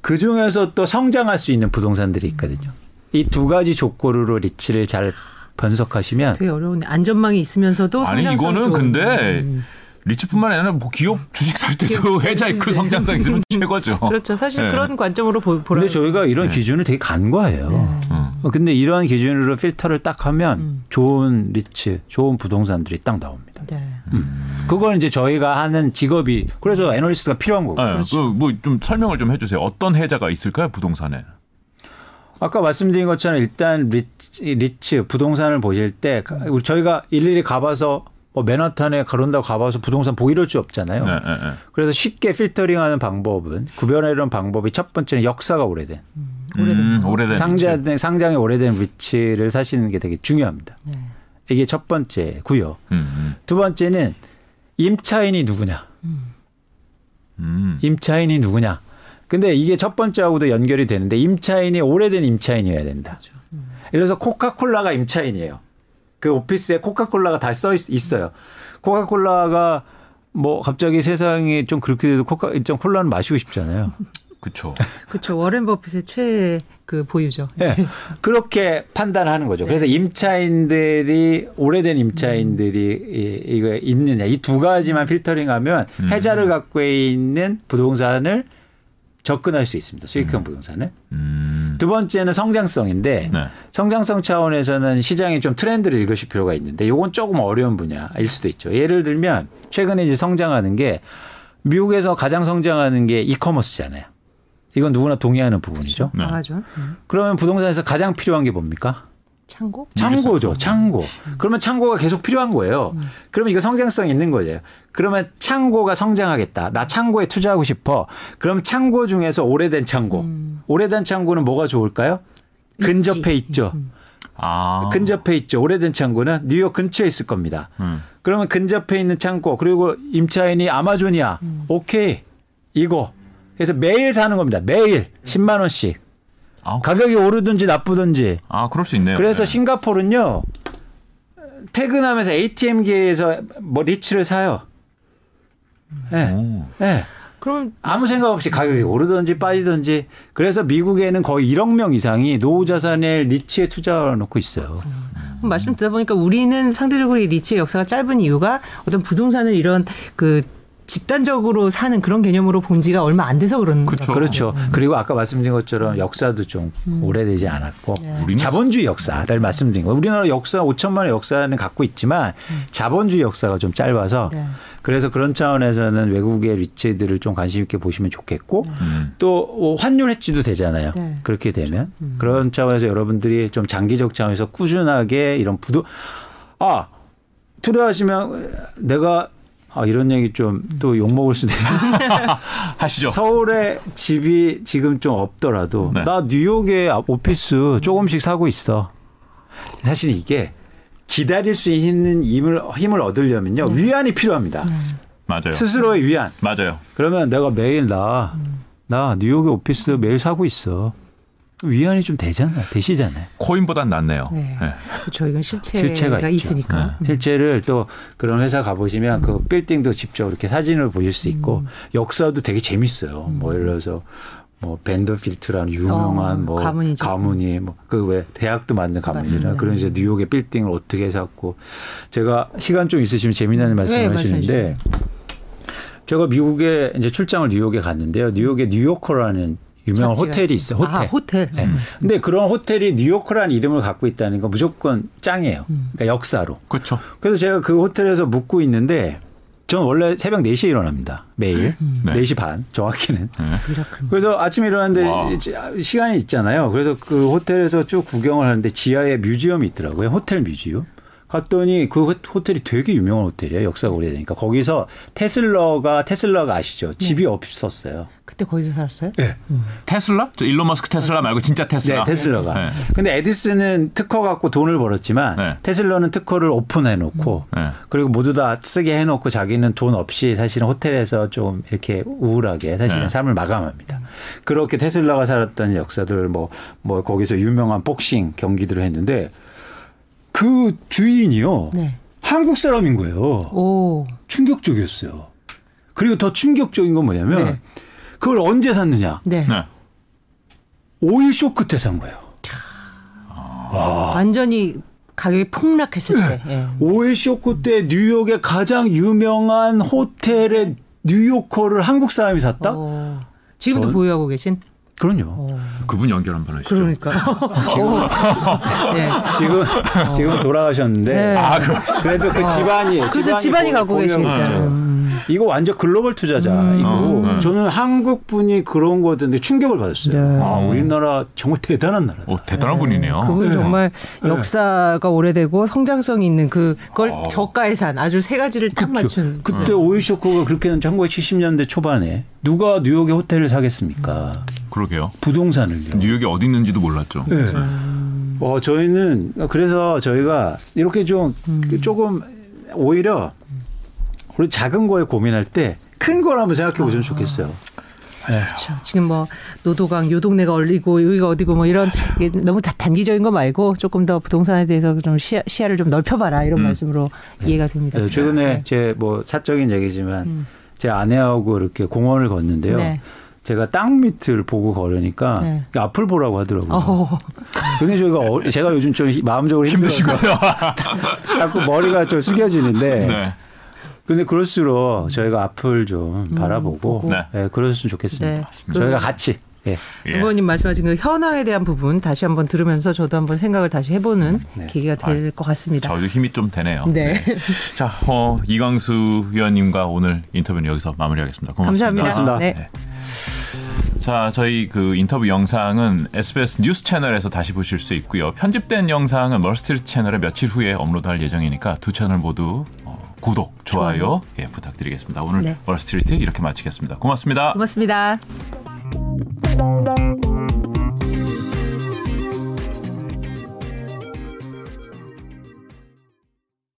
그 중에서 또 성장할 수 있는 부동산들이 있거든요. 이 두 가지 조건으로 리츠를 잘 분석하시면 되게 어려운데 안전망이 있으면서도 아니 성장성이 이거는 좋은. 근데 음. 리츠뿐만 아니라 뭐 기업 주식 살 때도 회자 있고 성장성 있으면 최고죠. 그렇죠. 사실 네. 그런 관점으로 보, 보라. 근데 저희가 이런 기준을 되게 간과해요. 음. 어, 근데 이런 기준으로 필터를 딱 하면 음. 좋은 리츠, 좋은 부동산들이 딱 나옵니다. 네. 그건 이제 저희가 하는 직업이 그래서 애널리스트가 필요한 거고. 네, 그뭐좀 설명을 좀 해주세요. 어떤 해자가 있을까요 부동산에? 아까 말씀드린 것처럼 일단 리츠, 리츠 부동산을 보실 때 우리 저희가 일일이 가봐서 뭐 맨하탄에 그런다고 가봐서 부동산 보기 이럴 수 없잖아요. 네, 네, 네. 그래서 쉽게 필터링하는 방법은 구별하려는 방법이 첫 번째는 역사가 오래된 음, 오래된 상장 리츠. 상장이 오래된 리츠를 사시는 게 되게 중요합니다. 네. 이게 첫 번째고요. 음, 음. 두 번째는 임차인이 누구냐? 음. 임차인이 누구냐? 근데 이게 첫 번째하고도 연결이 되는데 임차인이 오래된 임차인이어야 된다. 그렇죠. 예를 들어서 코카콜라가 임차인이에요. 그 오피스에 코카콜라가 다 써 있어요. 코카콜라가 뭐 갑자기 세상이 좀 그렇게 돼도 코카 일정 콜라는 마시고 싶잖아요. [laughs] 그렇죠. 그렇죠. 워렌 버핏의 최애 그 보유죠. 네. 그렇게 판단하는 거죠. 그래서 임차인들이 오래된 임차인들이 이- 이거 있느냐 이 두 가지만 필터링하면 해자를 갖고 있는 부동산을 접근할 수 있습니다. 수익형 부동산을. 음. 두 번째는 성장성인데 네. 성장성 차원에서는 시장이 좀 트렌드를 읽으실 필요가 있는데 이건 조금 어려운 분야일 수도 있죠. 예를 들면 최근에 이제 성장하는 게 미국에서 가장 성장하는 게 이커머스잖아요. 이건 누구나 동의하는 부분이죠. 네. 강하죠. 음. 그러면 부동산에서 가장 필요한 게 뭡니까? 창고? 창고죠. 창고. 그러면 창고가 계속 필요한 거예요. 그러면 이거 성장성 있는 거예요. 그러면 창고가 성장하겠다. 나 창고에 투자하고 싶어. 그럼 창고 중에서 오래된 창고. 오래된 창고는 뭐가 좋을까요? 근접해 있죠. 아. 근접해 있죠. 오래된 창고는 뉴욕 근처에 있을 겁니다. 음. 그러면 근접해 있는 창고 그리고 임차인이 아마존이야. 오케이. 이거. 그래서 매일 사는 겁니다. 매일 10만 원씩. 아, 가격이 오르든지 나쁘든지. 아, 그럴 수 있네요. 그래서 네. 싱가포르는요. 퇴근하면서 ATM기에서 뭐 리츠를 사요. 네. 오. 네. 그럼 아무 생각 없이 가격이 오르든지 빠지든지 그래서 미국에는 거의 1억 명 이상이 노후 자산에 리츠에 투자해 놓고 있어요. 말씀 듣다 보니까 우리는 상대적으로 이 리츠의 역사가 짧은 이유가 어떤 부동산을 이런 그 집단적으로 사는 그런 개념으로 본 지가 얼마 안 돼서 그런 그렇죠. 그렇죠. 그리고 아까 말씀드린 것처럼 역사도 좀 오래되지 않았고 우리는 자본주의 역사를 말씀드린 거예요. 우리나라 역사 5천만 원 역사는 갖고 있지만 자본주의 역사가 좀 짧아서 네. 그래서 그런 차원에서는 외국의 리츠들을 좀 관심 있게 보시면 좋겠고 음. 또 환율 해지도 되잖아요. 네. 그렇게 되면 그런 차원에서 여러분들이 좀 장기적 차원에서 꾸준하게 이런 부도 아 투자하시면 내가 아 이런 얘기 좀 또 욕 먹을 수도 있는데 [laughs] 하시죠. 서울에 집이 지금 좀 없더라도 네. 나 뉴욕에 오피스 조금씩 사고 있어. 사실 이게 기다릴 수 있는 힘을 힘을 얻으려면요 위안이 필요합니다. 맞아요. 스스로의 위안. 맞아요. 그러면 내가 매일 나, 나 뉴욕의 오피스 매일 사고 있어. 위안이 좀 되잖아. 되시잖아요. 네. 코인보단 낫네요. 네. 그렇죠. 이건 실체가, 실체가. 있으니까. 음. 실제를 또 그런 회사 가보시면 그 빌딩도 직접 이렇게 사진을 보실 수 있고 음. 역사도 되게 재밌어요. 뭐 예를 들어서 뭐 밴더필트라는 유명한 어, 뭐 가문이죠. 가문이 뭐 그 왜 대학도 만든 가문이나. 그런 이제 뉴욕의 빌딩을 어떻게 샀고 제가 시간 좀 있으시면 재미나는 네, 말씀하시는데 제가 미국에 이제 출장을 뉴욕에 갔는데요. 뉴욕에 뉴요커라는 유명한 호텔이 있어요. 호텔. 아, 호텔. 네. 근데 그런 호텔이 뉴요커라는 이름을 갖고 있다는 건 무조건 짱이에요. 그러니까 역사로. 그렇죠. 그래서 제가 그 호텔에서 묵고 있는데 저는 원래 새벽 4시에 일어납니다. 매일. 네. 4시 반 정확히는. miracle. 그래서 아침에 와. 일어났는데 이제 시간이 있잖아요. 그래서 그 호텔에서 쭉 구경을 하는데 지하에 museum이 있더라고요. 호텔 museum. 갔더니 그 호- 호텔이 되게 유명한 호텔이에요. 역사가 오래되니까. 거기서 테슬러가 테슬라가 아시죠? 집이 없었어요. 그때 거기서 살았어요? 네. 테슬라? 저 일론 머스크 테슬라 말고 진짜 테슬라. 네, 테슬라가. 네. 근데 에디슨은 특허 갖고 돈을 벌었지만 네. 테슬라는 특허를 오픈해 놓고 네. 그리고 모두 다 쓰게 해 놓고 자기는 돈 없이 사실은 호텔에서 좀 이렇게 우울하게 사실은 네. 삶을 마감합니다. 그렇게 테슬라가 살았던 역사들 뭐, 뭐 거기서 유명한 복싱 경기들을 했는데 그 주인이요. 네. 한국 사람인 거예요. 오. 충격적이었어요. 그리고 더 충격적인 건 뭐냐면 네. 그걸 언제 샀느냐. 네. 네. 오일 쇼 끝에 산 거예요. 완전히 가격이 폭락했을 때. 예. 오일 쇼크 때 뉴욕의 가장 유명한 호텔의 뉴요커를 한국 사람이 샀다? 어. 지금도 전- 보유하고 계신? 그럼요. 그분 연결 한번 하시죠. 그러니까. [laughs] 오. 네. 지금 지금 돌아가셨는데 네. 아, 그래도 그 집안이 그래서 집안이 갖고 보유하고 계시죠. 음. 이거 완전 글로벌 투자자이고 음, 음. 저는 한국 분이 그런 거던데 충격을 받았어요. 네. 아, 우리나라 정말 대단한 나라. 오, 대단한 분이네요. 그분 네. 정말 역사가 오래되고 성장성이 있는 그걸 어. 저가에 산 아주 세 가지를 딱 맞춘. 그때 오일 쇼크가 그렇게 1970년대 초반에 누가 뉴욕에 호텔을 사겠습니까? 그러게요. 부동산을요. 뉴욕이 어디 있는지도 몰랐죠. 네. 어, 저희는 그래서 저희가 이렇게 좀 조금 오히려 우리 작은 거에 고민할 때 큰 걸 한번 생각해 보시면 좋겠어요. 그렇죠. 지금 뭐 노도강 요 동네가 얼리고 여기가 어디고 뭐 이런 너무 다 단기적인 거 말고 조금 더 부동산에 대해서 좀 시야, 시야 를 좀 넓혀봐라 이런 음. 말씀으로 네. 이해가 됩니다. 네, 최근에 네. 제뭐 사적인 얘기지만 음. 제 아내하고 이렇게 공원을 걷는데요. 네. 제가 땅 밑을 보고 걸으니까 네. 앞을 보라고 하더라고요. 어. 근데 저희가 어, 제가 요즘 좀 마음적으로 힘드시고요. [laughs] 자꾸 머리가 좀 숙여지는데. 네. 근데 그럴수록 저희가 앞을 좀 음, 바라보고 네. 네, 그랬으면 좋겠습니다. 네. 저희가 같이 예. 예. 의원님 말씀하신 그 현황에 대한 부분 다시 한번 들으면서 저도 한번 생각을 다시 해보는 네. 계기가 될것 아, 같습니다. 저도 힘이 좀 되네요. 네. 네. 자, 어, 이광수 의원님과 오늘 인터뷰는 여기서 마무리하겠습니다. 고맙습니다. 감사합니다. 네. 네. 자, 저희 그 인터뷰 영상은 SBS 뉴스 채널에서 다시 보실 수 있고요. 편집된 영상은 멀스트리트 채널에 며칠 후에 업로드할 예정이니까 두 채널 모두 어, 구독, 좋아요. 예, 부탁드리겠습니다. 오늘 네. 멀스트리트 이렇게 마치겠습니다. 고맙습니다. 고맙습니다.